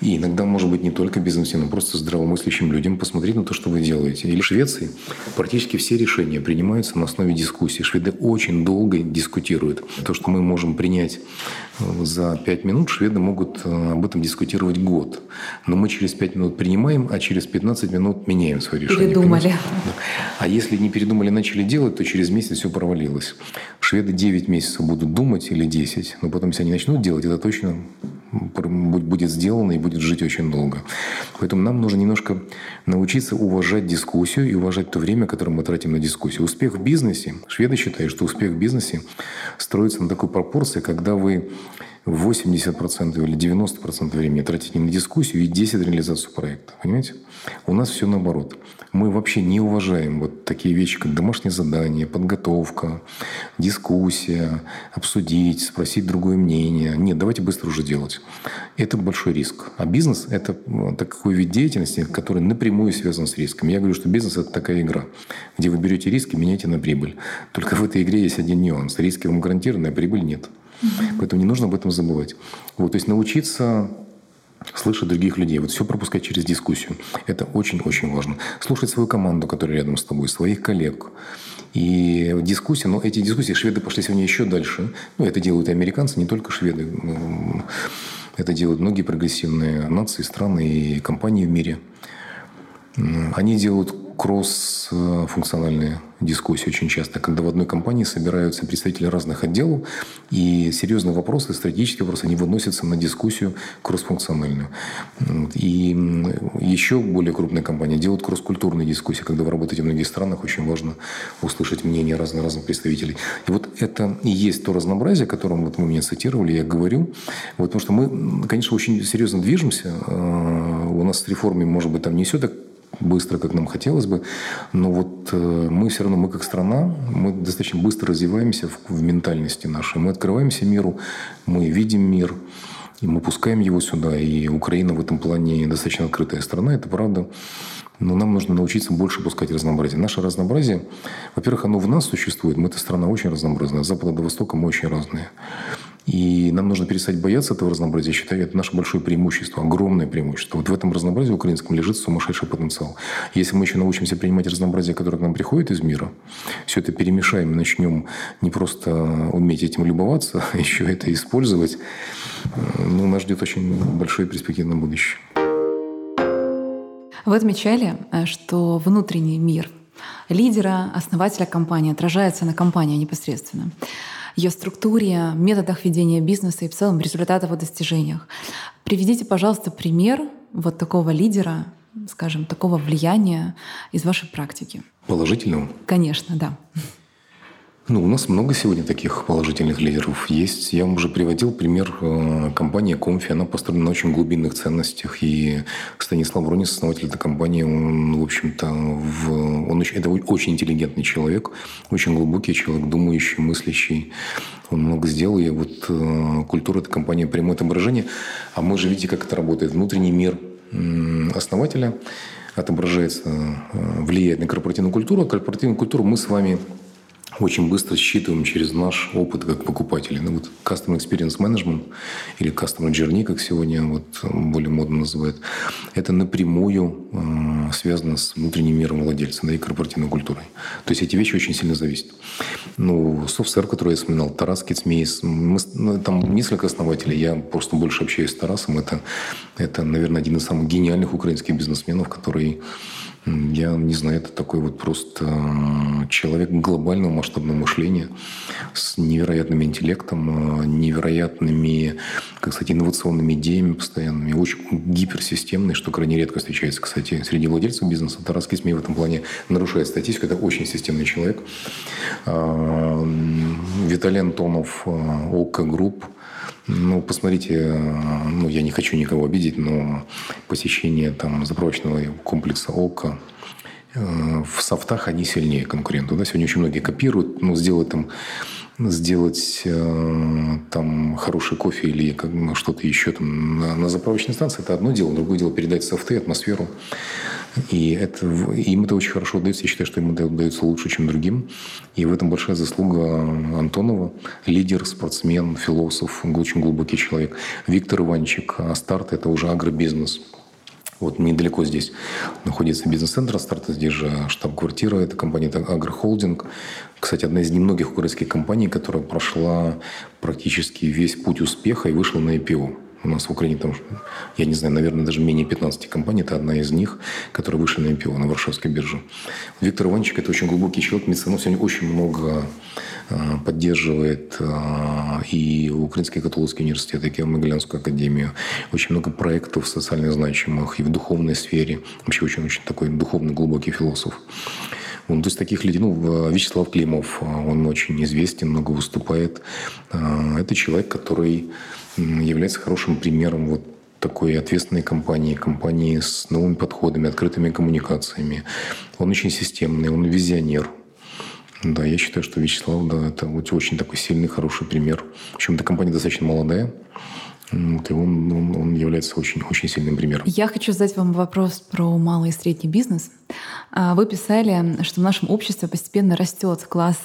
и иногда, может быть, не только бизнесменам, просто здравомыслящим людям посмотреть на то, что вы делаете. Или в Швеции практически все решения принимаются на основе дискуссии. Шведы очень долго дискутируют. То, что мы можем принять за пять минут, шведы могут э, об этом дискутировать год. Но мы через пять минут принимаем, а через 15 минут меняем свое решение.
Передумали. Понимаете?
А если не передумали, начали делать, то через месяц все провалилось. Шведы 9 месяцев будут думать или 10, но потом, если они начнут делать, это точно будет сделано и будет жить очень долго. Поэтому нам нужно немножко научиться уважать дискуссию и уважать то время, которое мы тратим на дискуссию. Успех в бизнесе, шведы считают, что успех в бизнесе строится на такой пропорции, когда вы 80% или 90% времени тратите на дискуссию и 10% реализацию проекта. Понимаете? У нас все наоборот. Мы вообще не уважаем вот такие вещи, как домашнее задание, подготовка, дискуссия, обсудить, спросить другое мнение. Нет, давайте быстро уже делать. Это большой риск. А бизнес – это такой вид деятельности, который напрямую связан с риском. Я говорю, что бизнес – это такая игра, где вы берете риски, меняете на прибыль. Только в этой игре есть один нюанс. Риски вам гарантированы, а прибыль нет. Поэтому не нужно об этом забывать. Вот, то есть научиться слышать других людей. Вот все пропускать через дискуссию. Это очень-очень важно. Слушать свою команду, которая рядом с тобой, своих коллег. И дискуссии, но эти дискуссии, шведы пошли сегодня еще дальше. Ну, это делают и американцы, не только шведы. Это делают многие прогрессивные нации, страны и компании в мире. Они делают кросс-функциональные дискуссии очень часто, когда в одной компании собираются представители разных отделов, и серьезные вопросы, стратегические вопросы, они выносятся на дискуссию кроссфункциональную. И еще более крупные компании делают кросс-культурные дискуссии, когда вы работаете в многих странах, очень важно услышать мнение разных разных представителей. И вот это и есть то разнообразие, о котором вот вы меня цитировали, я говорю. Вот, потому что мы, конечно, очень серьезно движемся. А, у нас с реформами, может быть, там не все так быстро, как нам хотелось бы. Но вот э, мы все равно, мы как страна, мы достаточно быстро развиваемся в, в ментальности нашей. Мы открываемся миру, мы видим мир, и мы пускаем его сюда. И Украина в этом плане достаточно открытая страна, это правда. Но нам нужно научиться больше пускать разнообразие. Наше разнообразие, во-первых, оно в нас существует. Мы эта страна очень разнообразная. С запада до востока мы очень разные. И нам нужно перестать бояться этого разнообразия. Я считаю, это наше большое преимущество, огромное преимущество. Вот в этом разнообразии украинском лежит сумасшедший потенциал. Если мы еще научимся принимать разнообразие, которое к нам приходит из мира, все это перемешаем и начнем не просто уметь этим любоваться, а еще это использовать, ну, нас ждет очень большое перспективное будущее.
Вы отмечали, э, что внутренний мир лидера, основателя компании отражается на компании непосредственно ее структуре, методах ведения бизнеса и в целом результатах и достижениях. Приведите, пожалуйста, пример вот такого лидера, скажем, такого влияния из вашей практики.
Положительного?
Конечно, да.
Ну, у нас много сегодня таких положительных лидеров есть. Я вам уже приводил пример э, компании Комфи. Она построена на очень глубинных ценностях. И Станислав Ронис, основатель этой компании, он, в общем-то, в... он очень, это очень интеллигентный человек, очень глубокий человек, думающий, мыслящий. Он много сделал, и вот э, культура этой компании прямое отображение. А мы же видите, как это работает. Внутренний мир основателя отображается, э, влияет на корпоративную культуру. А корпоративную культуру мы с вами очень быстро считываем через наш опыт как покупатели. Ну, вот Customer Experience Management или Customer Journey, как сегодня вот более модно называют, это напрямую э, связано с внутренним миром владельца да, и корпоративной культурой. То есть эти вещи очень сильно зависят. Ну, SoftServe, который я вспоминал, Тарас Кицмейс, мы, ну, там несколько основателей, я просто больше общаюсь с Тарасом. Это, это, наверное, один из самых гениальных украинских бизнесменов, который я не знаю, это такой вот просто э, человек глобального масштабного мышления с невероятным интеллектом, э, невероятными, как сказать, инновационными идеями постоянными, очень гиперсистемный, что крайне редко встречается, кстати, среди владельцев бизнеса. Тарас Кицмей в этом плане нарушает статистику, это очень системный человек. Э, Виталий Антонов, OKKO Group, ну, посмотрите, ну, я не хочу никого обидеть, но посещение там заправочного комплекса ОКО э, в софтах они сильнее конкурентов. Да? Сегодня очень многие копируют, ну, сделать там сделать э, там хороший кофе или как, ну, что-то еще там на, на заправочной станции, это одно дело. Другое дело передать софты, атмосферу. И это, им это очень хорошо удается. Я считаю, что им это удается лучше, чем другим. И в этом большая заслуга Антонова. Лидер, спортсмен, философ, очень глубокий человек. Виктор Иванчик. А старт – это уже агробизнес. Вот недалеко здесь находится бизнес-центр Астарта, здесь же штаб-квартира, это компания Агрохолдинг. Кстати, одна из немногих украинских компаний, которая прошла практически весь путь успеха и вышла на IPO. У нас в Украине там, я не знаю, наверное, даже менее 15 компаний. Это одна из них, которые вышли на IPO, на Варшавской бирже. Виктор Иванчик – это очень глубокий человек. Меценов сегодня очень много а, поддерживает а, и Украинский католический университет, и Киево-Могилянскую академию. Очень много проектов социально значимых и в духовной сфере. Вообще очень-очень такой духовный глубокий философ. Он, то есть таких людей, ну, Вячеслав Климов, он очень известен, много выступает. А, это человек, который является хорошим примером вот такой ответственной компании, компании с новыми подходами, открытыми коммуникациями. Он очень системный, он визионер. Да, я считаю, что Вячеслав, да, это вот очень такой сильный, хороший пример. Причем эта компания достаточно молодая. Вот, и он, он, он является очень, очень сильным примером.
Я хочу задать вам вопрос про малый и средний бизнес. А, вы писали, что в нашем обществе постепенно растет класс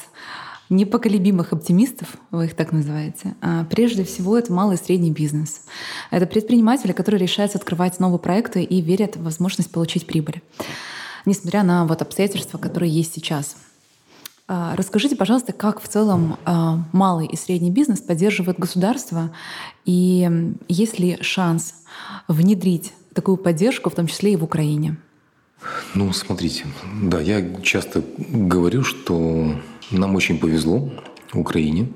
непоколебимых оптимистов, вы их так называете, а прежде всего это малый и средний бизнес. Это предприниматели, которые решаются открывать новые проекты и верят в возможность получить прибыль, несмотря на вот обстоятельства, которые есть сейчас. А, расскажите, пожалуйста, как в целом а, малый и средний бизнес поддерживает государство, и есть ли шанс внедрить такую поддержку, в том числе и в Украине?
Ну, смотрите, да, я часто говорю, что нам очень повезло Украине,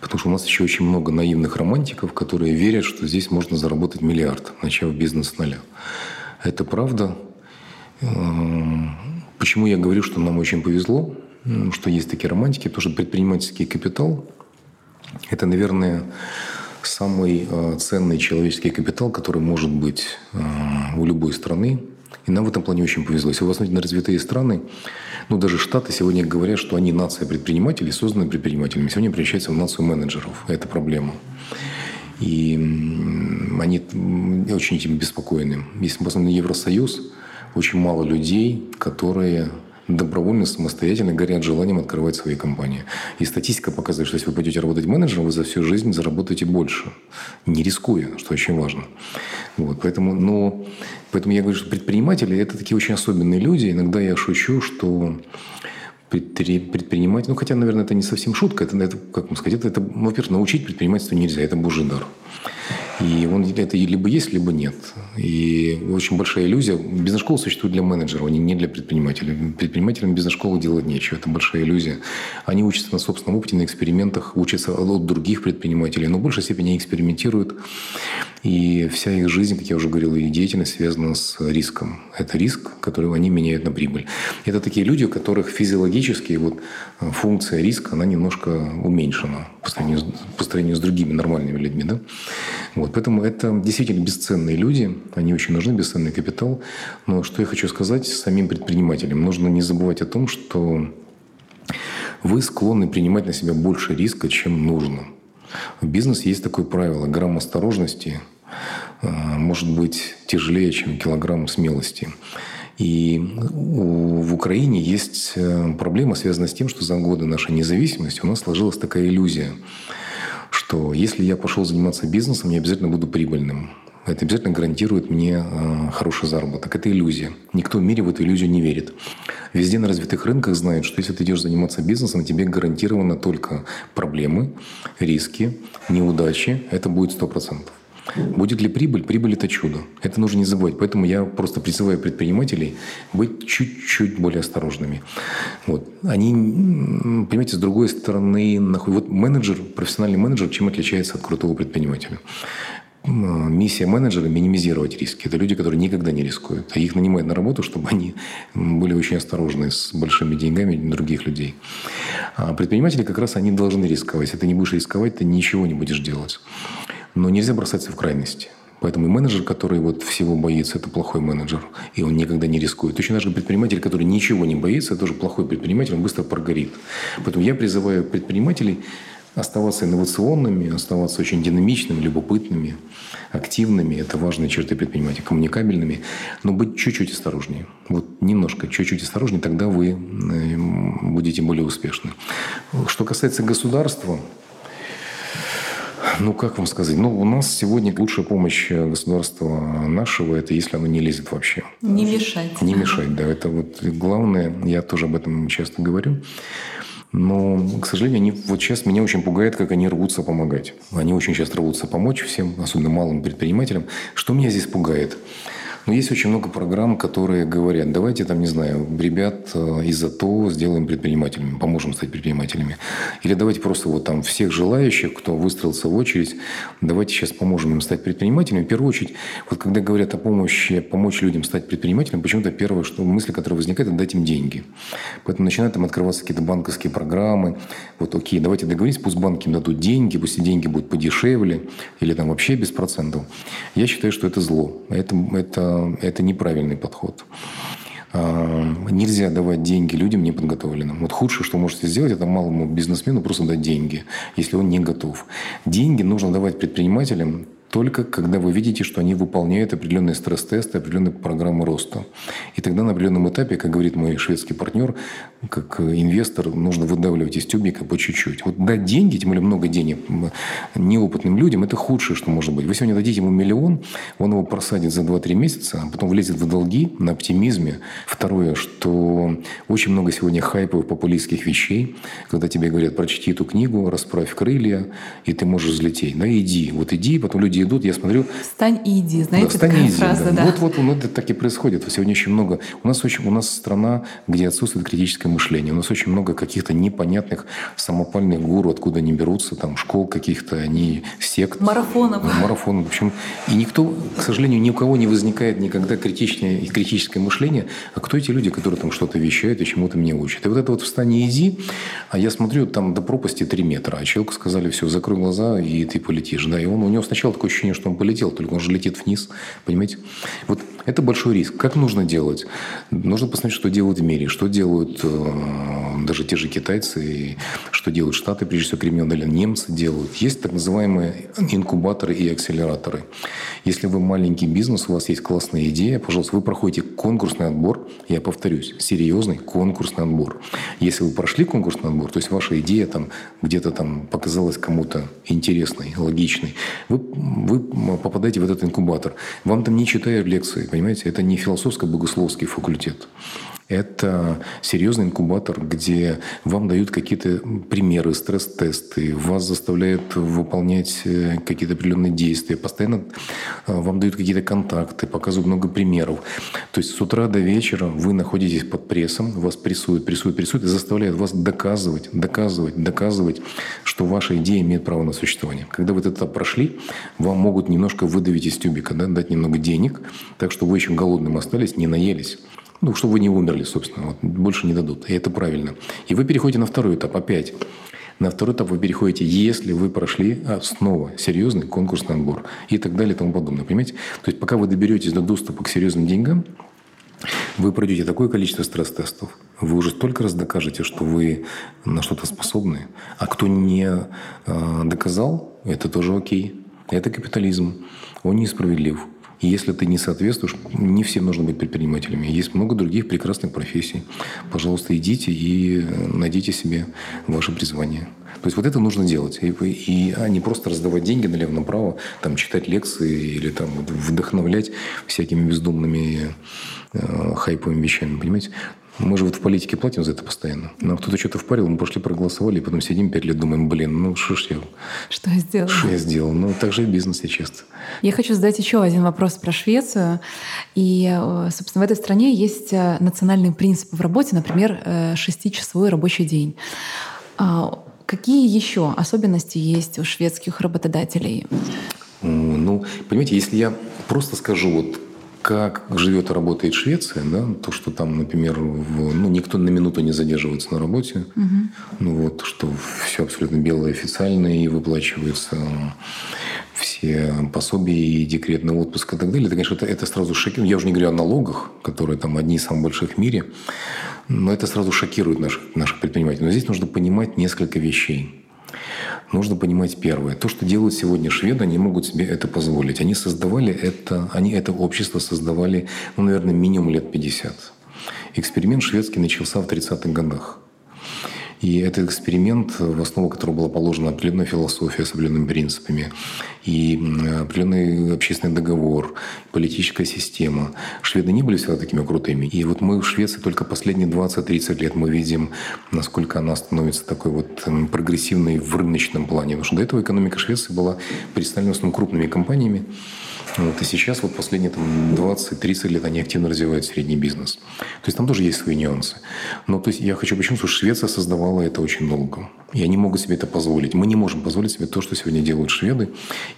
потому что у нас еще очень много наивных романтиков, которые верят, что здесь можно заработать миллиард, начав бизнес с нуля. Это правда. Эм, почему я говорю, что нам очень повезло, что есть такие романтики? Потому что предпринимательский капитал – это, наверное, самый э, ценный человеческий капитал, который может быть э, у любой страны. И нам в этом плане очень повезло. Если вы посмотрите на развитые страны, ну, даже Штаты сегодня говорят, что они нация предпринимателей, созданы предпринимателями. Сегодня превращаются в нацию менеджеров. Это проблема. И они очень этим беспокойны. Если мы посмотрим на Евросоюз, очень мало людей, которые добровольно, самостоятельно горят желанием открывать свои компании. И статистика показывает, что если вы пойдете работать менеджером, вы за всю жизнь заработаете больше, не рискуя, что очень важно. Вот, поэтому, но, поэтому я говорю, что предприниматели – это такие очень особенные люди. Иногда я шучу, что предприниматель, ну хотя, наверное, это не совсем шутка, это, это как вам сказать, это, это во-первых, научить предпринимательству нельзя, это божий дар. И он, это либо есть, либо нет. И очень большая иллюзия. Бизнес-школа существует для менеджеров, они не для предпринимателей. Предпринимателям бизнес-школы делать нечего. Это большая иллюзия. Они учатся на собственном опыте, на экспериментах, учатся от других предпринимателей, но в большей степени экспериментируют И вся их жизнь, как я уже говорил, и деятельность связана с риском. Это риск, который они меняют на прибыль. Это такие люди, у которых физиологически вот э, функция риска, она немножко уменьшена по сравнению, по сравнению с другими нормальными людьми. Да? Вот, поэтому это действительно бесценные люди, они очень нужны, бесценный капитал. Но что я хочу сказать самим предпринимателям, нужно не забывать о том, что вы склонны принимать на себя больше риска, чем нужно. В бизнесе есть такое правило – грамм осторожности может быть тяжелее, чем килограмм смелости. И в Украине есть э, проблема, связанная с тем, что за годы нашей независимости у нас сложилась такая иллюзия, что если я пошел заниматься бизнесом, я обязательно буду прибыльным. Это обязательно гарантирует мне э, хороший заработок. Это иллюзия. Никто в мире в эту иллюзию не верит. Везде на развитых рынках знают, что если ты идешь заниматься бизнесом, тебе гарантировано только проблемы, риски, неудачи. Это будет сто процентов. Будет ли прибыль? Прибыль – это чудо. Это нужно не забывать. Поэтому я просто призываю предпринимателей быть чуть-чуть более осторожными. Вот. Они, понимаете, с другой стороны, вот менеджер, профессиональный менеджер, чем отличается от крутого предпринимателя? миссия менеджера – минимизировать риски. Это люди, которые никогда не рискуют. А их нанимают на работу, чтобы они были очень осторожны с большими деньгами других людей. А предприниматели как раз они должны рисковать. Если ты не будешь рисковать, ты ничего не будешь делать. Но нельзя бросаться в крайности. Поэтому менеджер, который вот всего боится, это плохой менеджер, и он никогда не рискует. Точно так же предприниматель, который ничего не боится, тоже плохой предприниматель, он быстро прогорит. Поэтому я призываю предпринимателей оставаться инновационными, оставаться очень динамичными, любопытными, активными. Это важные черты предпринимателя, коммуникабельными. Но быть чуть-чуть осторожнее. Вот немножко, чуть-чуть осторожнее, тогда вы э, будете более успешны. Что касается государства, ну, как вам сказать? Ну, у нас сегодня лучшая помощь государства нашего – это если оно не лезет вообще.
Не мешать.
Не мешать, да. Это вот главное. Я тоже об этом часто говорю. Но, к сожалению, они вот сейчас меня очень пугает, как они рвутся помогать. Они очень сейчас рвутся помочь всем, особенно малым предпринимателям. Что меня здесь пугает? Но есть очень много программ, которые говорят, давайте там, не знаю, ребят э, из АТО сделаем предпринимателями, поможем стать предпринимателями. Или давайте просто вот там всех желающих, кто выстроился в очередь, давайте сейчас поможем им стать предпринимателями. В первую очередь, вот когда говорят о помощи, помочь людям стать предпринимателем, почему-то первое, что мысль, которая возникает, это дать им деньги. Поэтому начинают там открываться какие-то банковские программы. Вот окей, давайте договоримся, пусть банки им дадут деньги, пусть деньги будут подешевле, или там вообще без процентов. Я считаю, что это зло. Это, это это неправильный подход. А, нельзя давать деньги людям неподготовленным. Вот худшее, что можете сделать, это малому бизнесмену просто дать деньги, если он не готов. Деньги нужно давать предпринимателям только когда вы видите, что они выполняют определенные стресс-тесты, определенные программы роста. И тогда на определенном этапе, как говорит мой шведский партнер, как инвестор, нужно выдавливать из тюбика по чуть-чуть. Вот дать деньги, тем более много денег неопытным людям, это худшее, что может быть. Вы сегодня дадите ему миллион, он его просадит за 2-3 месяца, а потом влезет в долги на оптимизме. Второе, что очень много сегодня хайповых популистских вещей, когда тебе говорят, прочти эту книгу, расправь крылья, и ты можешь взлететь. Да иди, вот иди, потом люди идут, я смотрю...
Встань и иди, знаете,
да, встань и иди, фраза, да. да. Вот, вот, вот это так и происходит. Сегодня очень много... У нас, очень, у нас страна, где отсутствует критическое мышление. У нас очень много каких-то непонятных самопальных гуру, откуда они берутся, там, школ каких-то, они сект.
Марафонов.
Марафонов. В общем, и никто, к сожалению, ни у кого не возникает никогда критичное, критическое мышление. А кто эти люди, которые там что-то вещают и чему-то мне учат? И вот это вот встань и иди, а я смотрю, там до пропасти 3 метра, а человеку сказали, все, закрой глаза, и ты полетишь. Да, и он, у него сначала такое ощущение, что он полетел, только он же летит вниз, понимаете? Вот это большой риск. Как нужно делать? Нужно посмотреть, что делают в мире, что делают э, даже те же китайцы, что делают Штаты, прежде всего или немцы делают. Есть так называемые инкубаторы и акселераторы. Если вы маленький бизнес, у вас есть классная идея, пожалуйста, вы проходите конкурсный отбор, я повторюсь, серьезный конкурсный отбор. Если вы прошли конкурсный отбор, то есть ваша идея там где-то там показалась кому-то интересной, логичной, вы, вы попадаете в этот инкубатор. Вам там не читают лекции, понимаете? Это не философско-богословский факультет. Это серьезный инкубатор, где вам дают какие-то примеры, стресс-тесты, вас заставляют выполнять э, какие-то определенные действия, постоянно э, вам дают какие-то контакты, показывают много примеров. То есть с утра до вечера вы находитесь под прессом, вас прессуют, прессуют, прессуют и заставляют вас доказывать, доказывать, доказывать, что ваша идея имеет право на существование. Когда вы этот этап прошли, вам могут немножко выдавить из тюбика, да, дать немного денег, так что вы еще голодным остались, не наелись ну, чтобы вы не умерли, собственно. Вот, больше не дадут. И это правильно. И вы переходите на второй этап опять. На второй этап вы переходите, если вы прошли а, снова серьезный конкурсный отбор и так далее и тому подобное. Понимаете? То есть пока вы доберетесь до доступа к серьезным деньгам, вы пройдете такое количество стресс-тестов, вы уже столько раз докажете, что вы на что-то способны. А кто не э, доказал, это тоже окей. Это капитализм. Он несправедлив. И если ты не соответствуешь, не всем нужно быть предпринимателями. Есть много других прекрасных профессий. Пожалуйста, идите и найдите себе ваше призвание. То есть вот это нужно делать. И, и, а не просто раздавать деньги налево-направо, там, читать лекции или там, вдохновлять всякими бездумными э, хайповыми вещами. Понимаете? Мы же вот в политике платим за это постоянно. Нам кто-то что-то впарил, мы пошли проголосовали, и потом сидим пять лет, думаем, блин, ну что ж я...
Что я сделал?
Что я сделал? Ну, так же и в бизнесе часто.
Я хочу задать еще один вопрос про Швецию. И, э, собственно, в этой стране есть э, национальный принцип в работе, например, э, шестичасовой рабочий день. А, какие еще особенности есть у шведских работодателей?
Ну, понимаете, если я просто скажу вот как живет и работает Швеция, да, то, что там, например, в, ну, никто на минуту не задерживается на работе, угу. ну вот, что все абсолютно белое официально и выплачивается все пособия и декретный отпуск и так далее, это, конечно, это, это сразу шокирует. Я уже не говорю о налогах, которые там одни из самых больших в мире, но это сразу шокирует наших, наших предпринимателей. Но здесь нужно понимать несколько вещей нужно понимать первое. То, что делают сегодня шведы, они могут себе это позволить. Они создавали это, они это общество создавали, ну, наверное, минимум лет 50. Эксперимент шведский начался в 30-х годах. И этот эксперимент, в основу которого была положена определенная философия с определенными принципами, и определенный общественный договор, политическая система. Шведы не были всегда такими крутыми. И вот мы в Швеции только последние 20-30 лет мы видим, насколько она становится такой вот прогрессивной в рыночном плане. Потому что до этого экономика Швеции была представлена в основном крупными компаниями, вот, и сейчас вот последние там, 20-30 лет они активно развивают средний бизнес. То есть там тоже есть свои нюансы. Но то есть я хочу почему, что Швеция создавала это очень долго. И они могут себе это позволить. Мы не можем позволить себе то, что сегодня делают шведы.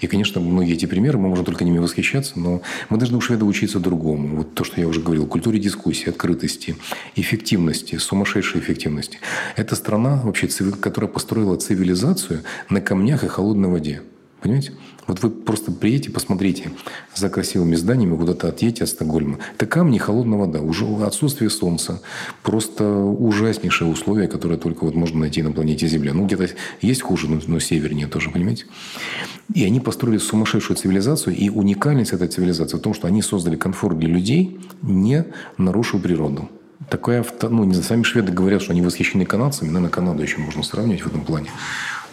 И, конечно, многие эти примеры, мы можем только ними восхищаться, но мы должны у шведов учиться другому. Вот то, что я уже говорил, культуре дискуссии, открытости, эффективности, сумасшедшей эффективности. Это страна, вообще, которая построила цивилизацию на камнях и холодной воде. Понимаете? Вот вы просто приедете, посмотрите за красивыми зданиями, куда-то отъедете от Стокгольма. Это камни, холодная вода, уже отсутствие солнца. Просто ужаснейшие условия, которые только вот можно найти на планете Земля. Ну, где-то есть хуже, но, но севернее тоже, понимаете? И они построили сумасшедшую цивилизацию. И уникальность этой цивилизации в том, что они создали комфорт для людей, не нарушив природу. Такое, авто... ну, не знаю, сами шведы говорят, что они восхищены канадцами, наверное, Канаду еще можно сравнивать в этом плане.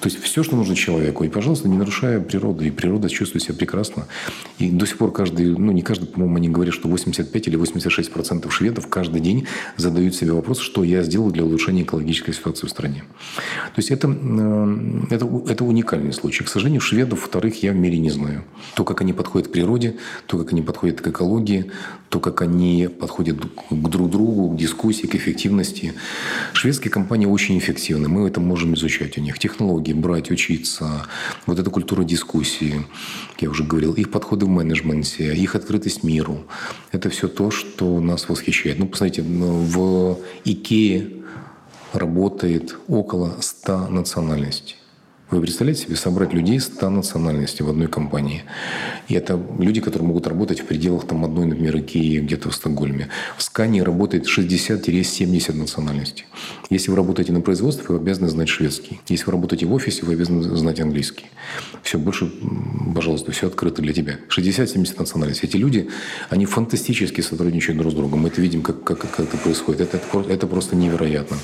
То есть все, что нужно человеку. И, пожалуйста, не нарушая природу. И природа чувствует себя прекрасно. И до сих пор каждый, ну не каждый, по-моему, они говорят, что 85 или 86 процентов шведов каждый день задают себе вопрос, что я сделал для улучшения экологической ситуации в стране. То есть это, э, это, это уникальный случай. К сожалению, шведов, вторых, я в мире не знаю. То, как они подходят к природе, то, как они подходят к экологии, то, как они подходят к друг другу, к дискуссии, к эффективности. Шведские компании очень эффективны. Мы это можем изучать у них. Технологии, брать, учиться. Вот эта культура дискуссии, я уже говорил, их подходы в менеджменте, их открытость миру. Это все то, что нас восхищает. Ну, посмотрите, в Икее работает около 100 национальностей. Вы представляете себе собрать людей 100 национальностей в одной компании? И это люди, которые могут работать в пределах там, одной, например, Икеи где-то в Стокгольме. В Скане работает 60-70 национальностей. Если вы работаете на производстве, вы обязаны знать шведский. Если вы работаете в офисе, вы обязаны знать английский. Все, больше, пожалуйста, все открыто для тебя. 60-70 национальностей. Эти люди, они фантастически сотрудничают друг с другом. Мы это видим, как, как, как это происходит. Это, это, это просто невероятно.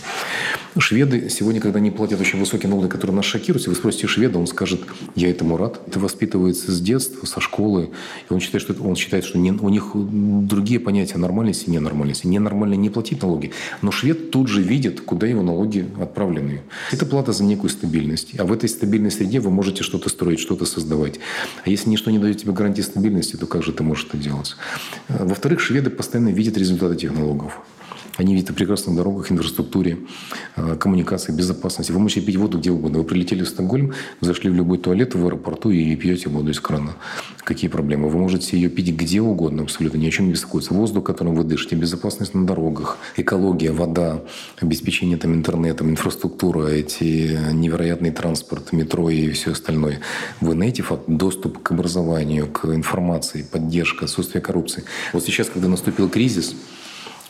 Шведы сегодня, когда они платят очень высокие налоги, которые нас шокируют, если вы спросите шведа, он скажет, я этому рад. Это воспитывается с детства, со школы. И он считает, что, он считает, что не, у них другие понятия нормальности и ненормальности. Ненормально не платить налоги. Но швед тут же видит, куда его налоги отправлены. Это плата за некую стабильность. А в этой стабильной среде вы можете что-то строить, что-то создавать. А если ничто не дает тебе гарантии стабильности, то как же ты можешь это делать? Во-вторых, шведы постоянно видят результаты этих налогов. Они видят о прекрасных дорогах, инфраструктуре, э, коммуникации, безопасности. Вы можете пить воду где угодно. Вы прилетели в Стокгольм, зашли в любой туалет в аэропорту и пьете воду из крана. Какие проблемы? Вы можете ее пить где угодно, абсолютно ни о чем не беспокоиться. Воздух, которым вы дышите, безопасность на дорогах, экология, вода, обеспечение там, интернетом, инфраструктура, эти невероятный транспорт, метро и все остальное. Вы на эти факты доступ к образованию, к информации, поддержка, отсутствие коррупции. Вот сейчас, когда наступил кризис,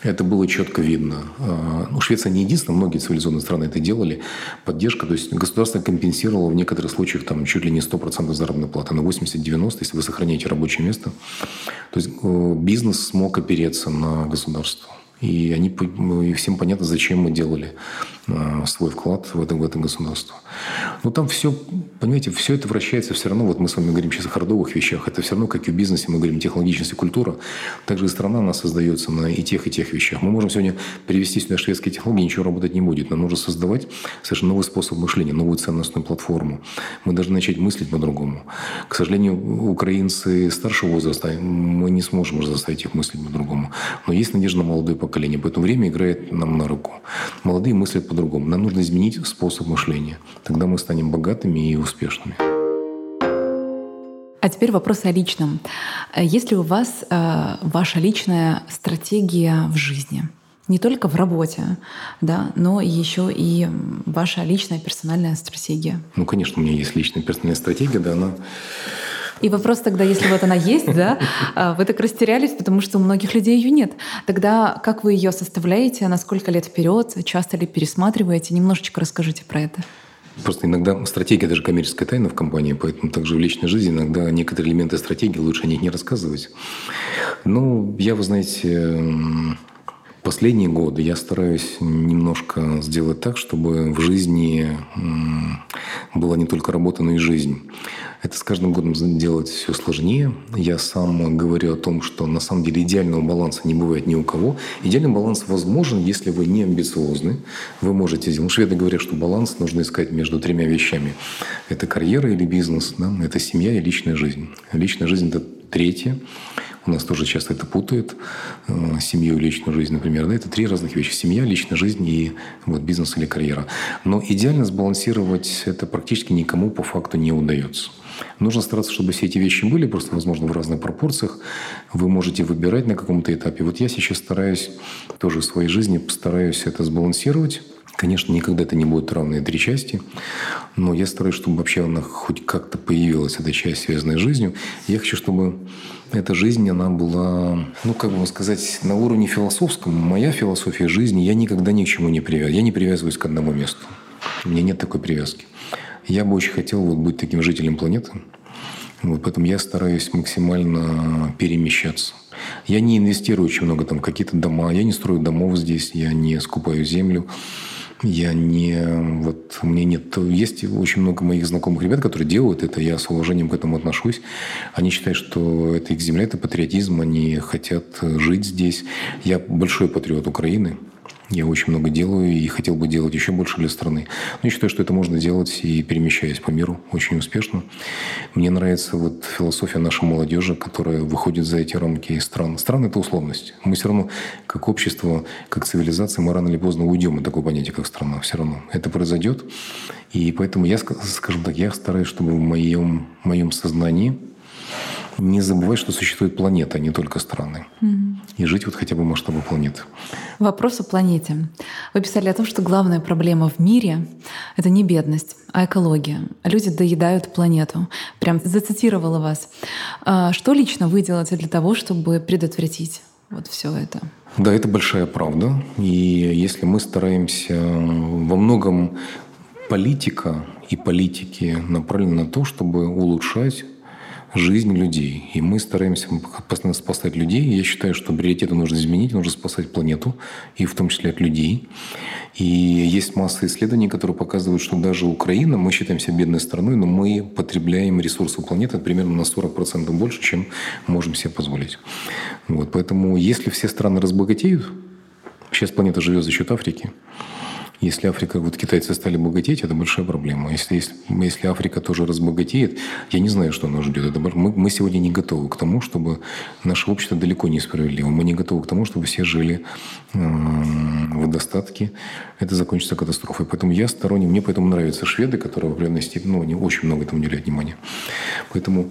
это было четко видно. А, ну, Швеция не единственная, многие цивилизованные страны это делали. Поддержка, то есть государство компенсировало в некоторых случаях там, чуть ли не 100% заработной платы, на 80-90, если вы сохраняете рабочее место. То есть э, бизнес смог опереться на государство. И, они, ну, и всем понятно, зачем мы делали свой вклад в это, в это государство. Но там все, понимаете, все это вращается все равно, вот мы с вами говорим сейчас о хардовых вещах, это все равно, как и в бизнесе, мы говорим технологичность и культура, также и страна у нас создается на и тех, и тех вещах. Мы можем сегодня перевести сюда шведские технологии, ничего работать не будет. Нам нужно создавать совершенно новый способ мышления, новую ценностную платформу. Мы должны начать мыслить по-другому. К сожалению, украинцы старшего возраста, мы не сможем заставить их мыслить по-другому. Но есть надежда на молодое поколение, поэтому время играет нам на руку. Молодые мыслят по-другому. Нам нужно изменить способ мышления. Тогда мы станем богатыми и успешными.
А теперь вопрос о личном. Есть ли у вас э, ваша личная стратегия в жизни? Не только в работе, да, но еще и ваша личная персональная стратегия.
Ну, конечно, у меня есть личная персональная стратегия, да, она
и вопрос тогда, если вот она есть, да, а, вы так растерялись, потому что у многих людей ее нет. Тогда как вы ее составляете, на сколько лет вперед, часто ли пересматриваете? Немножечко расскажите про это.
Просто иногда стратегия даже коммерческая тайна в компании, поэтому также в личной жизни иногда некоторые элементы стратегии лучше о них не рассказывать. Ну, я, вы знаете, последние годы я стараюсь немножко сделать так, чтобы в жизни была не только работа, но и жизнь. Это с каждым годом делать все сложнее. Я сам говорю о том, что на самом деле идеального баланса не бывает ни у кого. Идеальный баланс возможен, если вы не амбициозны. Вы можете сделать. Ну, шведы говорят, что баланс нужно искать между тремя вещами. Это карьера или бизнес, да? это семья и личная жизнь. Личная жизнь – это третье. У нас тоже часто это путают. Э, семью и личную жизнь, например. Да, это три разных вещи. Семья, личная жизнь и вот, бизнес или карьера. Но идеально сбалансировать это практически никому по факту не удается. Нужно стараться, чтобы все эти вещи были, просто, возможно, в разных пропорциях. Вы можете выбирать на каком-то этапе. Вот я сейчас стараюсь тоже в своей жизни, постараюсь это сбалансировать. Конечно, никогда это не будет равные три части, но я стараюсь, чтобы вообще она хоть как-то появилась, эта часть, связанная с жизнью. Я хочу, чтобы эта жизнь, она была, ну, как бы сказать, на уровне философском. Моя философия жизни, я никогда ни к чему не привязываюсь. Я не привязываюсь к одному месту. У меня нет такой привязки. Я бы очень хотел вот быть таким жителем планеты. Вот поэтому я стараюсь максимально перемещаться. Я не инвестирую очень много там какие-то дома, я не строю домов здесь, я не скупаю землю. Я не... Вот у меня нет... Есть очень много моих знакомых ребят, которые делают это, я с уважением к этому отношусь. Они считают, что это их земля, это патриотизм, они хотят жить здесь. Я большой патриот Украины. Я очень много делаю и хотел бы делать еще больше для страны. Но я считаю, что это можно делать и перемещаясь по миру очень успешно. Мне нравится вот философия нашей молодежи, которая выходит за эти рамки стран. Страны – это условность. Мы все равно, как общество, как цивилизация, мы рано или поздно уйдем от такого понятия, как страна. Все равно это произойдет. И поэтому я, скажем так, я стараюсь, чтобы в моем, в моем сознании не забывать, что существует планета, а не только страны. Mm-hmm. И жить вот хотя бы масштабы планеты.
Вопрос о планете. Вы писали о том, что главная проблема в мире — это не бедность, а экология. Люди доедают планету. Прям зацитировала вас. А что лично вы делаете для того, чтобы предотвратить вот все это?
Да, это большая правда. И если мы стараемся во многом политика и политики направлены на то, чтобы улучшать жизнь людей. И мы стараемся постоянно спасать людей. Я считаю, что приоритеты нужно изменить, нужно спасать планету, и в том числе от людей. И есть масса исследований, которые показывают, что даже Украина, мы считаемся бедной страной, но мы потребляем ресурсы планеты примерно на 40% больше, чем можем себе позволить. Вот. Поэтому если все страны разбогатеют, сейчас планета живет за счет Африки, если Африка, вот китайцы стали богатеть, это большая проблема. Если, если, если Африка тоже разбогатеет, я не знаю, что нас ждет. Это, мы, мы сегодня не готовы к тому, чтобы наше общество далеко не справедливо. Мы не готовы к тому, чтобы все жили э, в достатке. Это закончится катастрофой. Поэтому я сторонник, мне поэтому нравятся шведы, которые в определенной степени, ну, они очень много этому уделяют внимания. Поэтому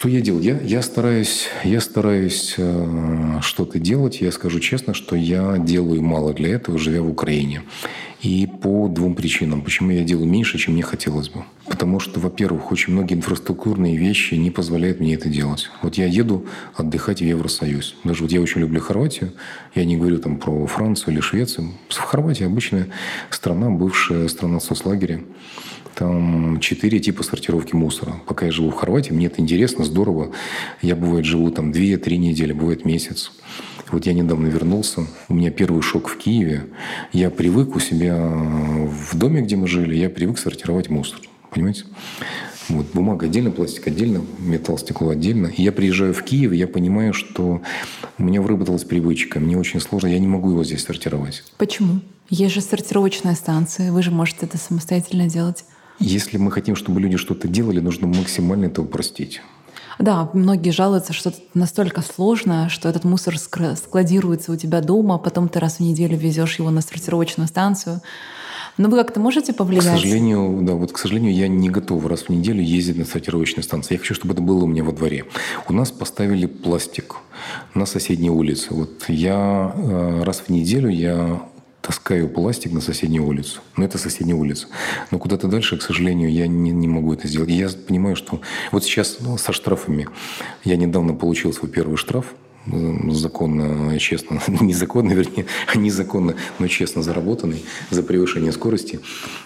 что я делаю? Я, я стараюсь, я стараюсь э, что-то делать. Я скажу честно, что я делаю мало для этого, живя в Украине. И по двум причинам. Почему я делаю меньше, чем мне хотелось бы. Потому что, во-первых, очень многие инфраструктурные вещи не позволяют мне это делать. Вот я еду отдыхать в Евросоюз. Даже вот я очень люблю Хорватию. Я не говорю там про Францию или Швецию. В Хорватии обычная страна, бывшая страна соцлагеря. Там четыре типа сортировки мусора. Пока я живу в Хорватии, мне это интересно, здорово. Я, бывает, живу там две-три недели, бывает месяц. Вот я недавно вернулся, у меня первый шок в Киеве. Я привык у себя в доме, где мы жили, я привык сортировать мусор. Понимаете? Вот, бумага отдельно, пластик отдельно, металл, стекло отдельно. И я приезжаю в Киев, и я понимаю, что у меня выработалась привычка. Мне очень сложно, я не могу его здесь сортировать.
Почему? Есть же сортировочная станция, вы же можете это самостоятельно делать.
Если мы хотим, чтобы люди что-то делали, нужно максимально это упростить.
Да, многие жалуются, что это настолько сложно, что этот мусор складируется у тебя дома, потом ты раз в неделю везешь его на сортировочную станцию. Но вы как-то можете повлиять? К
сожалению, да, вот к сожалению, я не готов раз в неделю ездить на сортировочную станцию. Я хочу, чтобы это было у меня во дворе. У нас поставили пластик на соседней улице. Вот я э, раз в неделю я таскаю пластик на соседнюю улицу. Но это соседняя улица. Но куда-то дальше, к сожалению, я не, не могу это сделать. я понимаю, что вот сейчас ну, со штрафами. Я недавно получил свой первый штраф законно, честно, (laughs) незаконно, вернее, (laughs) незаконно, но честно заработанный за превышение скорости.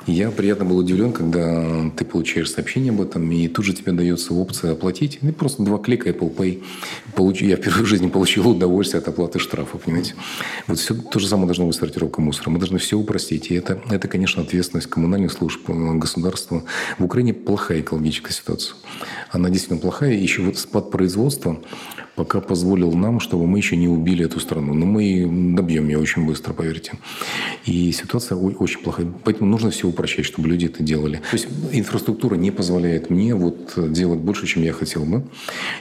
Я приятно был удивлен, когда ты получаешь сообщение об этом, и тут же тебе дается опция оплатить. И просто два клика Apple Pay. Получ... Я впервые в жизни получил удовольствие от оплаты штрафа, понимаете? Вот все то же самое должно быть сортировка мусора. Мы должны все упростить. И это, это, конечно, ответственность коммунальных служб, э, государства. В Украине плохая экологическая ситуация. Она действительно плохая. Еще вот спад производства пока позволил нам, чтобы мы еще не убили эту страну. Но мы добьем ее очень быстро, поверьте. И ситуация очень плохая. Поэтому нужно все упрощать, чтобы люди это делали. То есть инфраструктура не позволяет мне вот делать больше, чем я хотел бы.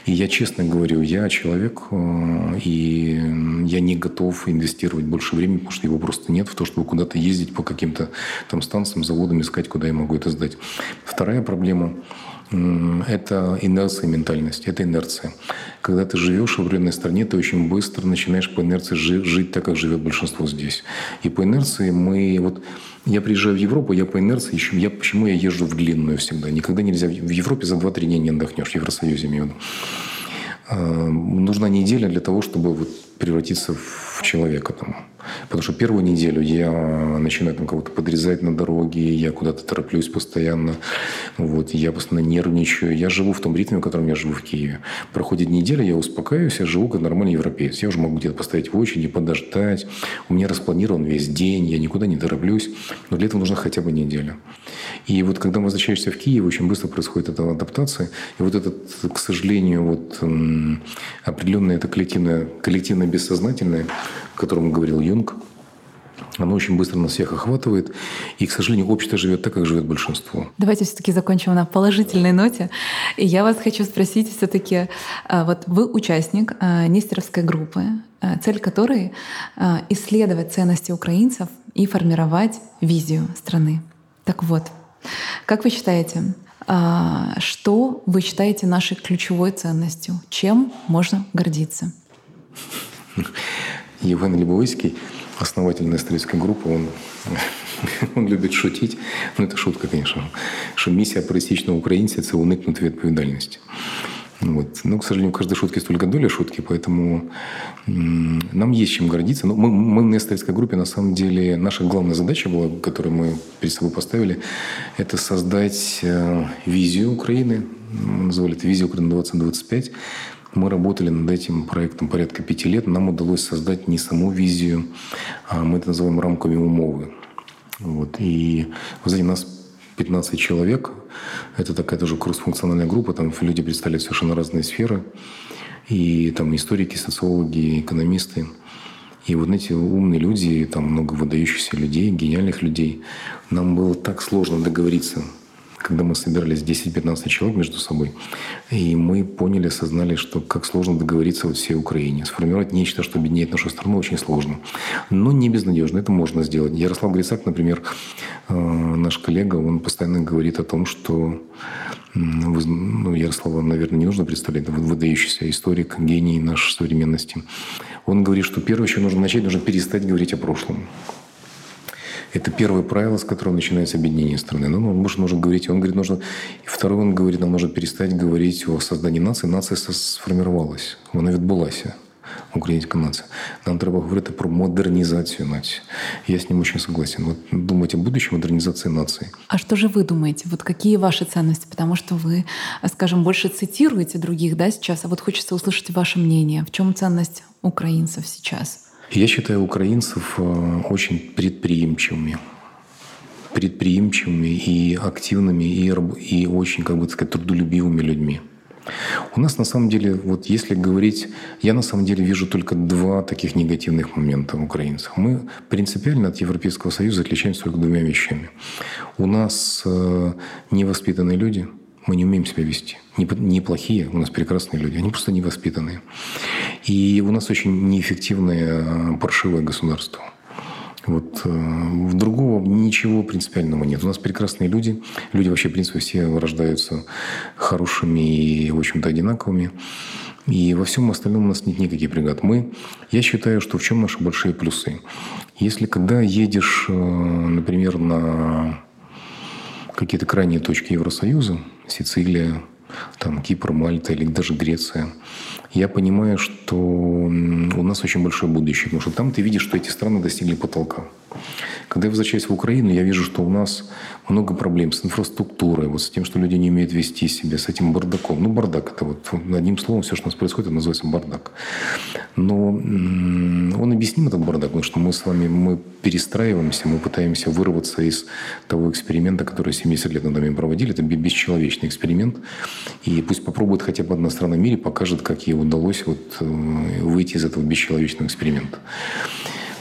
И я честно говорю, я человек, э, и я не готов инвестировать больше времени, потому что его просто нет в то, чтобы куда-то ездить по каким-то там станциям, заводам, искать, куда я могу это сдать. Вторая проблема это инерция ментальность, это инерция. Когда ты живешь в определенной стране, ты очень быстро начинаешь по инерции жить, жить так, как живет большинство здесь. И по инерции мы... Вот я приезжаю в Европу, я по инерции ищу... Я, почему я езжу в длинную всегда? Никогда нельзя... В Европе за 2-3 дня не отдохнешь, в Евросоюзе имею в виду. А, нужна неделя для того, чтобы вот превратиться в человека там. Потому что первую неделю я начинаю там кого-то подрезать на дороге, я куда-то тороплюсь постоянно, вот, я постоянно нервничаю. Я живу в том ритме, в котором я живу в Киеве. Проходит неделя, я успокаиваюсь, я живу как нормальный европеец. Я уже могу где-то поставить в очереди, подождать. У меня распланирован весь день, я никуда не тороплюсь. Но для этого нужна хотя бы неделя. И вот когда возвращаешься в Киев, очень быстро происходит эта адаптация. И вот этот, к сожалению, вот определенное это коллективное, коллективное бессознательное, о котором говорил Юнг, оно очень быстро нас всех охватывает. И, к сожалению, общество живет так, как живет большинство.
Давайте все-таки закончим на положительной ноте. И я вас хочу спросить все-таки, а, вот вы участник а, Нестеровской группы, а, цель которой исследовать ценности украинцев и формировать визию страны. Так вот, как вы считаете, что вы считаете нашей ключевой ценностью? Чем можно гордиться? (laughs)
Євген Лебовицький, основатель Несторівської групи, он, (laughs) он любить шутить. Ну, это шутка, конечно. Что миссия пересічного українця – це уникнути відповідальності. Вот. Но, к сожалению, в каждой шутке столько доля шутки, поэтому нам есть чем гордиться. Но мы, мы в Несторской группе, на самом деле, наша главная задача была, которую мы перед собой поставили, это создать э, визию Украины мы называли это «Визия Украины 2025». мы работали над этим проектом порядка пяти лет. Нам удалось создать не саму визию, а мы это называем рамками умовы. Вот. И, вы знаете, нас 15 человек. Это такая тоже курс-функциональная группа. Там люди представляют совершенно разные сферы. И там историки, социологи, экономисты. И вот эти умные люди, там много выдающихся людей, гениальных людей. Нам было так сложно договориться когда мы собирались 10-15 человек между собой, и мы поняли, осознали, что как сложно договориться вот всей Украине. Сформировать нечто, что объединяет нашу страну, очень сложно. Но не безнадежно, это можно сделать. Ярослав Грицак, например, э, наш коллега, он постоянно говорит о том, что ну, Ярослава, наверное, не нужно представлять, выдающийся историк, гений нашей современности. Он говорит, что первое, что нужно начать, нужно перестать говорить о прошлом. Это первое правило, с которого начинается объединение страны. Ну, может, нужно говорить, он говорит, нужно... И второе, он говорит, нам нужно перестать говорить о создании нации. Нация сформировалась, вона відбулася. Українська нація. Нам треба говорити про модернизацию нации. Я с ним очень согласен. Вот думать о будущем модернизации нации.
А что же вы думаете? Вот какие ваши ценности? Потому что вы, скажем, больше цитируете других да, сейчас, а вот хочется услышать ваше мнение. В чем ценность украинцев сейчас?
Я считаю украинцев э, очень предприимчивыми предприимчивыми и активными, и, и очень, как бы сказать, трудолюбивыми людьми. У нас на самом деле, вот если говорить, я на самом деле вижу только два таких негативных момента в украинцах. Мы принципиально от Европейского Союза отличаемся только двумя вещами. У нас э, невоспитанные люди – мы не умеем себя вести. Неплохие, у нас прекрасные люди, они просто невоспитанные. И у нас очень неэффективное а, паршивое государство. Вот э, в другого ничего принципиального нет. У нас прекрасные люди. Люди вообще, в принципе, все рождаются хорошими и, в общем-то, одинаковыми. И во всем остальном у нас нет никаких преград. Мы, я считаю, что в чем наши большие плюсы. Если когда едешь, э, например, на какие-то крайние точки Евросоюза, Сицилия, там Кипр, Мальта или даже Греция, я понимаю, что у нас очень большое будущее, потому что там ты видишь, что эти страны достигли потолка. Когда я возвращаюсь в Украину, я вижу, что у нас много проблем с инфраструктурой, вот с тем, что люди не умеют вести себя, с этим бардаком. Ну, бардак – это вот одним словом все, что у нас происходит, это называется бардак. Но он объясним, этот бардак, потому что мы с вами мы перестраиваемся, мы пытаемся вырваться из того эксперимента, который 70 лет над нами проводили. Это бесчеловечный эксперимент. И пусть попробует хотя бы одна страна в мире, покажет, как ей удалось вот э, выйти из этого бесчеловечного эксперимента.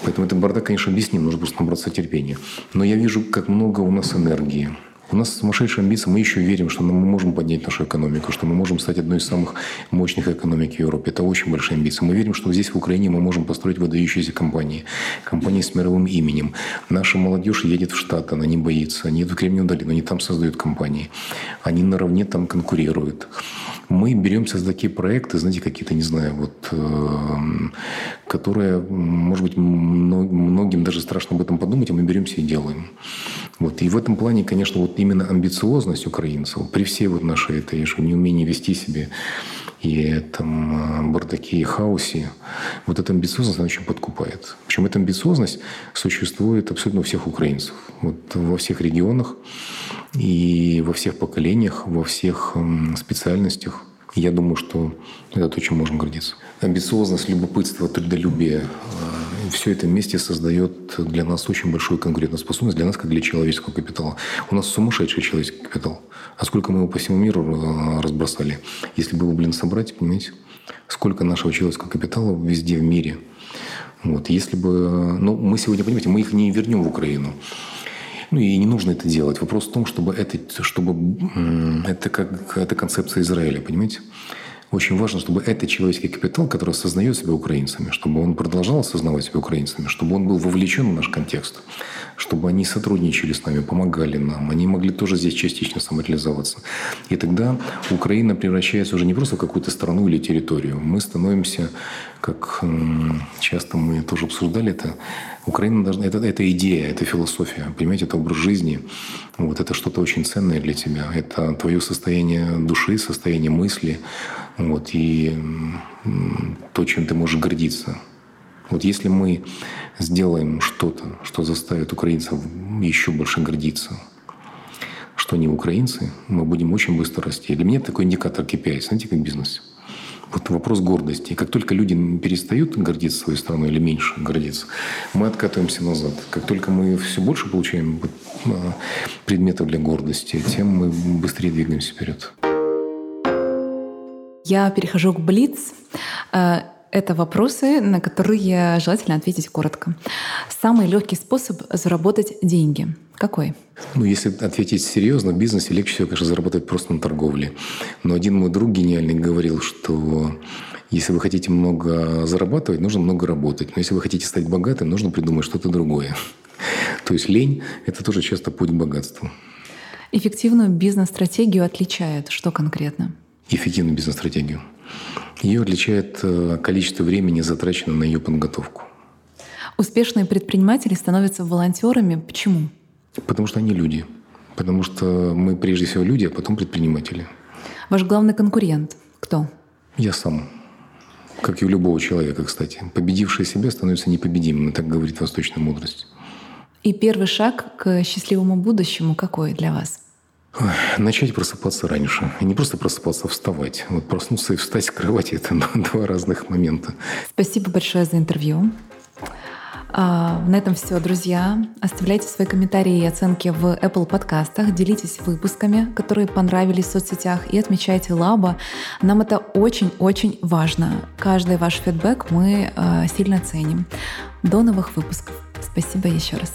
Поэтому этот бардак, конечно, объясним, нужно просто набраться терпения. Но я вижу, как много у нас энергии, у нас сумасшедшие амбиции. Мы еще верим, что мы можем поднять нашу экономику, что мы можем стать одной из самых мощных экономик в Европе. Это очень большие амбиции. Мы верим, что здесь, в Украине, мы можем построить выдающиеся компании. Компании с мировым именем. Наша молодежь едет в Штаты, она не боится. Они едут в Кремниевую долину, они там создают компании. Они наравне там конкурируют. Мы беремся за такие проекты, знаете, какие-то, не знаю, вот, э, которые, может быть, многим даже страшно об этом подумать, а мы беремся и делаем. Вот. И в этом плане, конечно, вот именно амбициозность украинцев, при всей вот нашей этой неумении вести себя и там э, бардаке и хаосе, вот эта амбициозность, она очень подкупает. Причем эта амбициозность существует абсолютно у всех украинцев. Вот во всех регионах и во всех поколениях, во всех специальностях. Я думаю, что это то, чем можем гордиться. Амбициозность, любопытство, трудолюбие э, – все это вместе создает для нас очень большую конкурентоспособность, для нас, как для человеческого капитала. У нас сумасшедший человеческий капитал. А сколько мы его по всему миру э, разбросали? Если бы его, блин, собрать, понимаете, сколько нашего человеческого капитала везде в мире. Вот. Если бы... Ну, мы сегодня, понимаете, мы их не вернем в Украину. Ну и не нужно это делать. Вопрос в том, чтобы это, чтобы это как это концепция Израиля, понимаете? Очень важно, чтобы этот человеческий капитал, который осознает себя украинцами, чтобы он продолжал осознавать себя украинцами, чтобы он был вовлечен в наш контекст, чтобы они сотрудничали с нами, помогали нам, они могли тоже здесь частично самореализоваться. И тогда Украина превращается уже не просто в какую-то страну или территорию. Мы становимся, как часто мы тоже обсуждали это, Украина должна... Это, это идея, это философия, понимаете, это образ жизни. Вот это что-то очень ценное для тебя. Это твое состояние души, состояние мысли. Вот, и то, чем ты можешь гордиться. Вот если мы сделаем что-то, что заставит украинцев еще больше гордиться, что они украинцы, мы будем очень быстро расти. Для меня такой индикатор KPI, знаете, как бизнес. Вот вопрос гордости. Как только люди перестают гордиться своей страной или меньше гордиться, мы откатываемся назад. Как только мы все больше получаем а, предметов для гордости, тем мы быстрее двигаемся вперед.
Я перехожу к Блиц. Э, это вопросы, на которые желательно ответить коротко. Самый легкий способ заработать деньги какой?
Ну, если ответить серьезно, в бизнесе легче всего, конечно, заработать просто на торговле. Но один мой друг гениальный говорил, что если вы хотите много зарабатывать, нужно много работать. Но если вы хотите стать богатым, нужно придумать что-то другое. (laughs) То есть лень – это тоже часто путь к богатству.
Эффективную бизнес-стратегию отличает что конкретно?
Эффективную бизнес-стратегию. Ее отличает э, количество времени, затраченное на ее подготовку.
Успешные предприниматели становятся волонтерами. Почему?
Потому что они люди. Потому что мы прежде всего люди, а потом предприниматели.
Ваш главный конкурент кто?
Я сам. Как и у любого человека, кстати. Победивший себя становится непобедимым, так говорит восточная мудрость.
И первый шаг к счастливому будущему какой для вас?
Начать просыпаться раньше. И не просто просыпаться, а вставать. Вот проснуться и встать с кровати – это (laughs) два разных момента.
Спасибо большое за интервью. А, на этом все, друзья. Оставляйте свои комментарии и оценки в Apple подкастах, делитесь выпусками, которые понравились в соцсетях, и отмечайте Лаба. Нам это очень-очень важно. Каждый ваш фидбэк мы а, сильно ценим. До новых выпусков. Спасибо еще раз.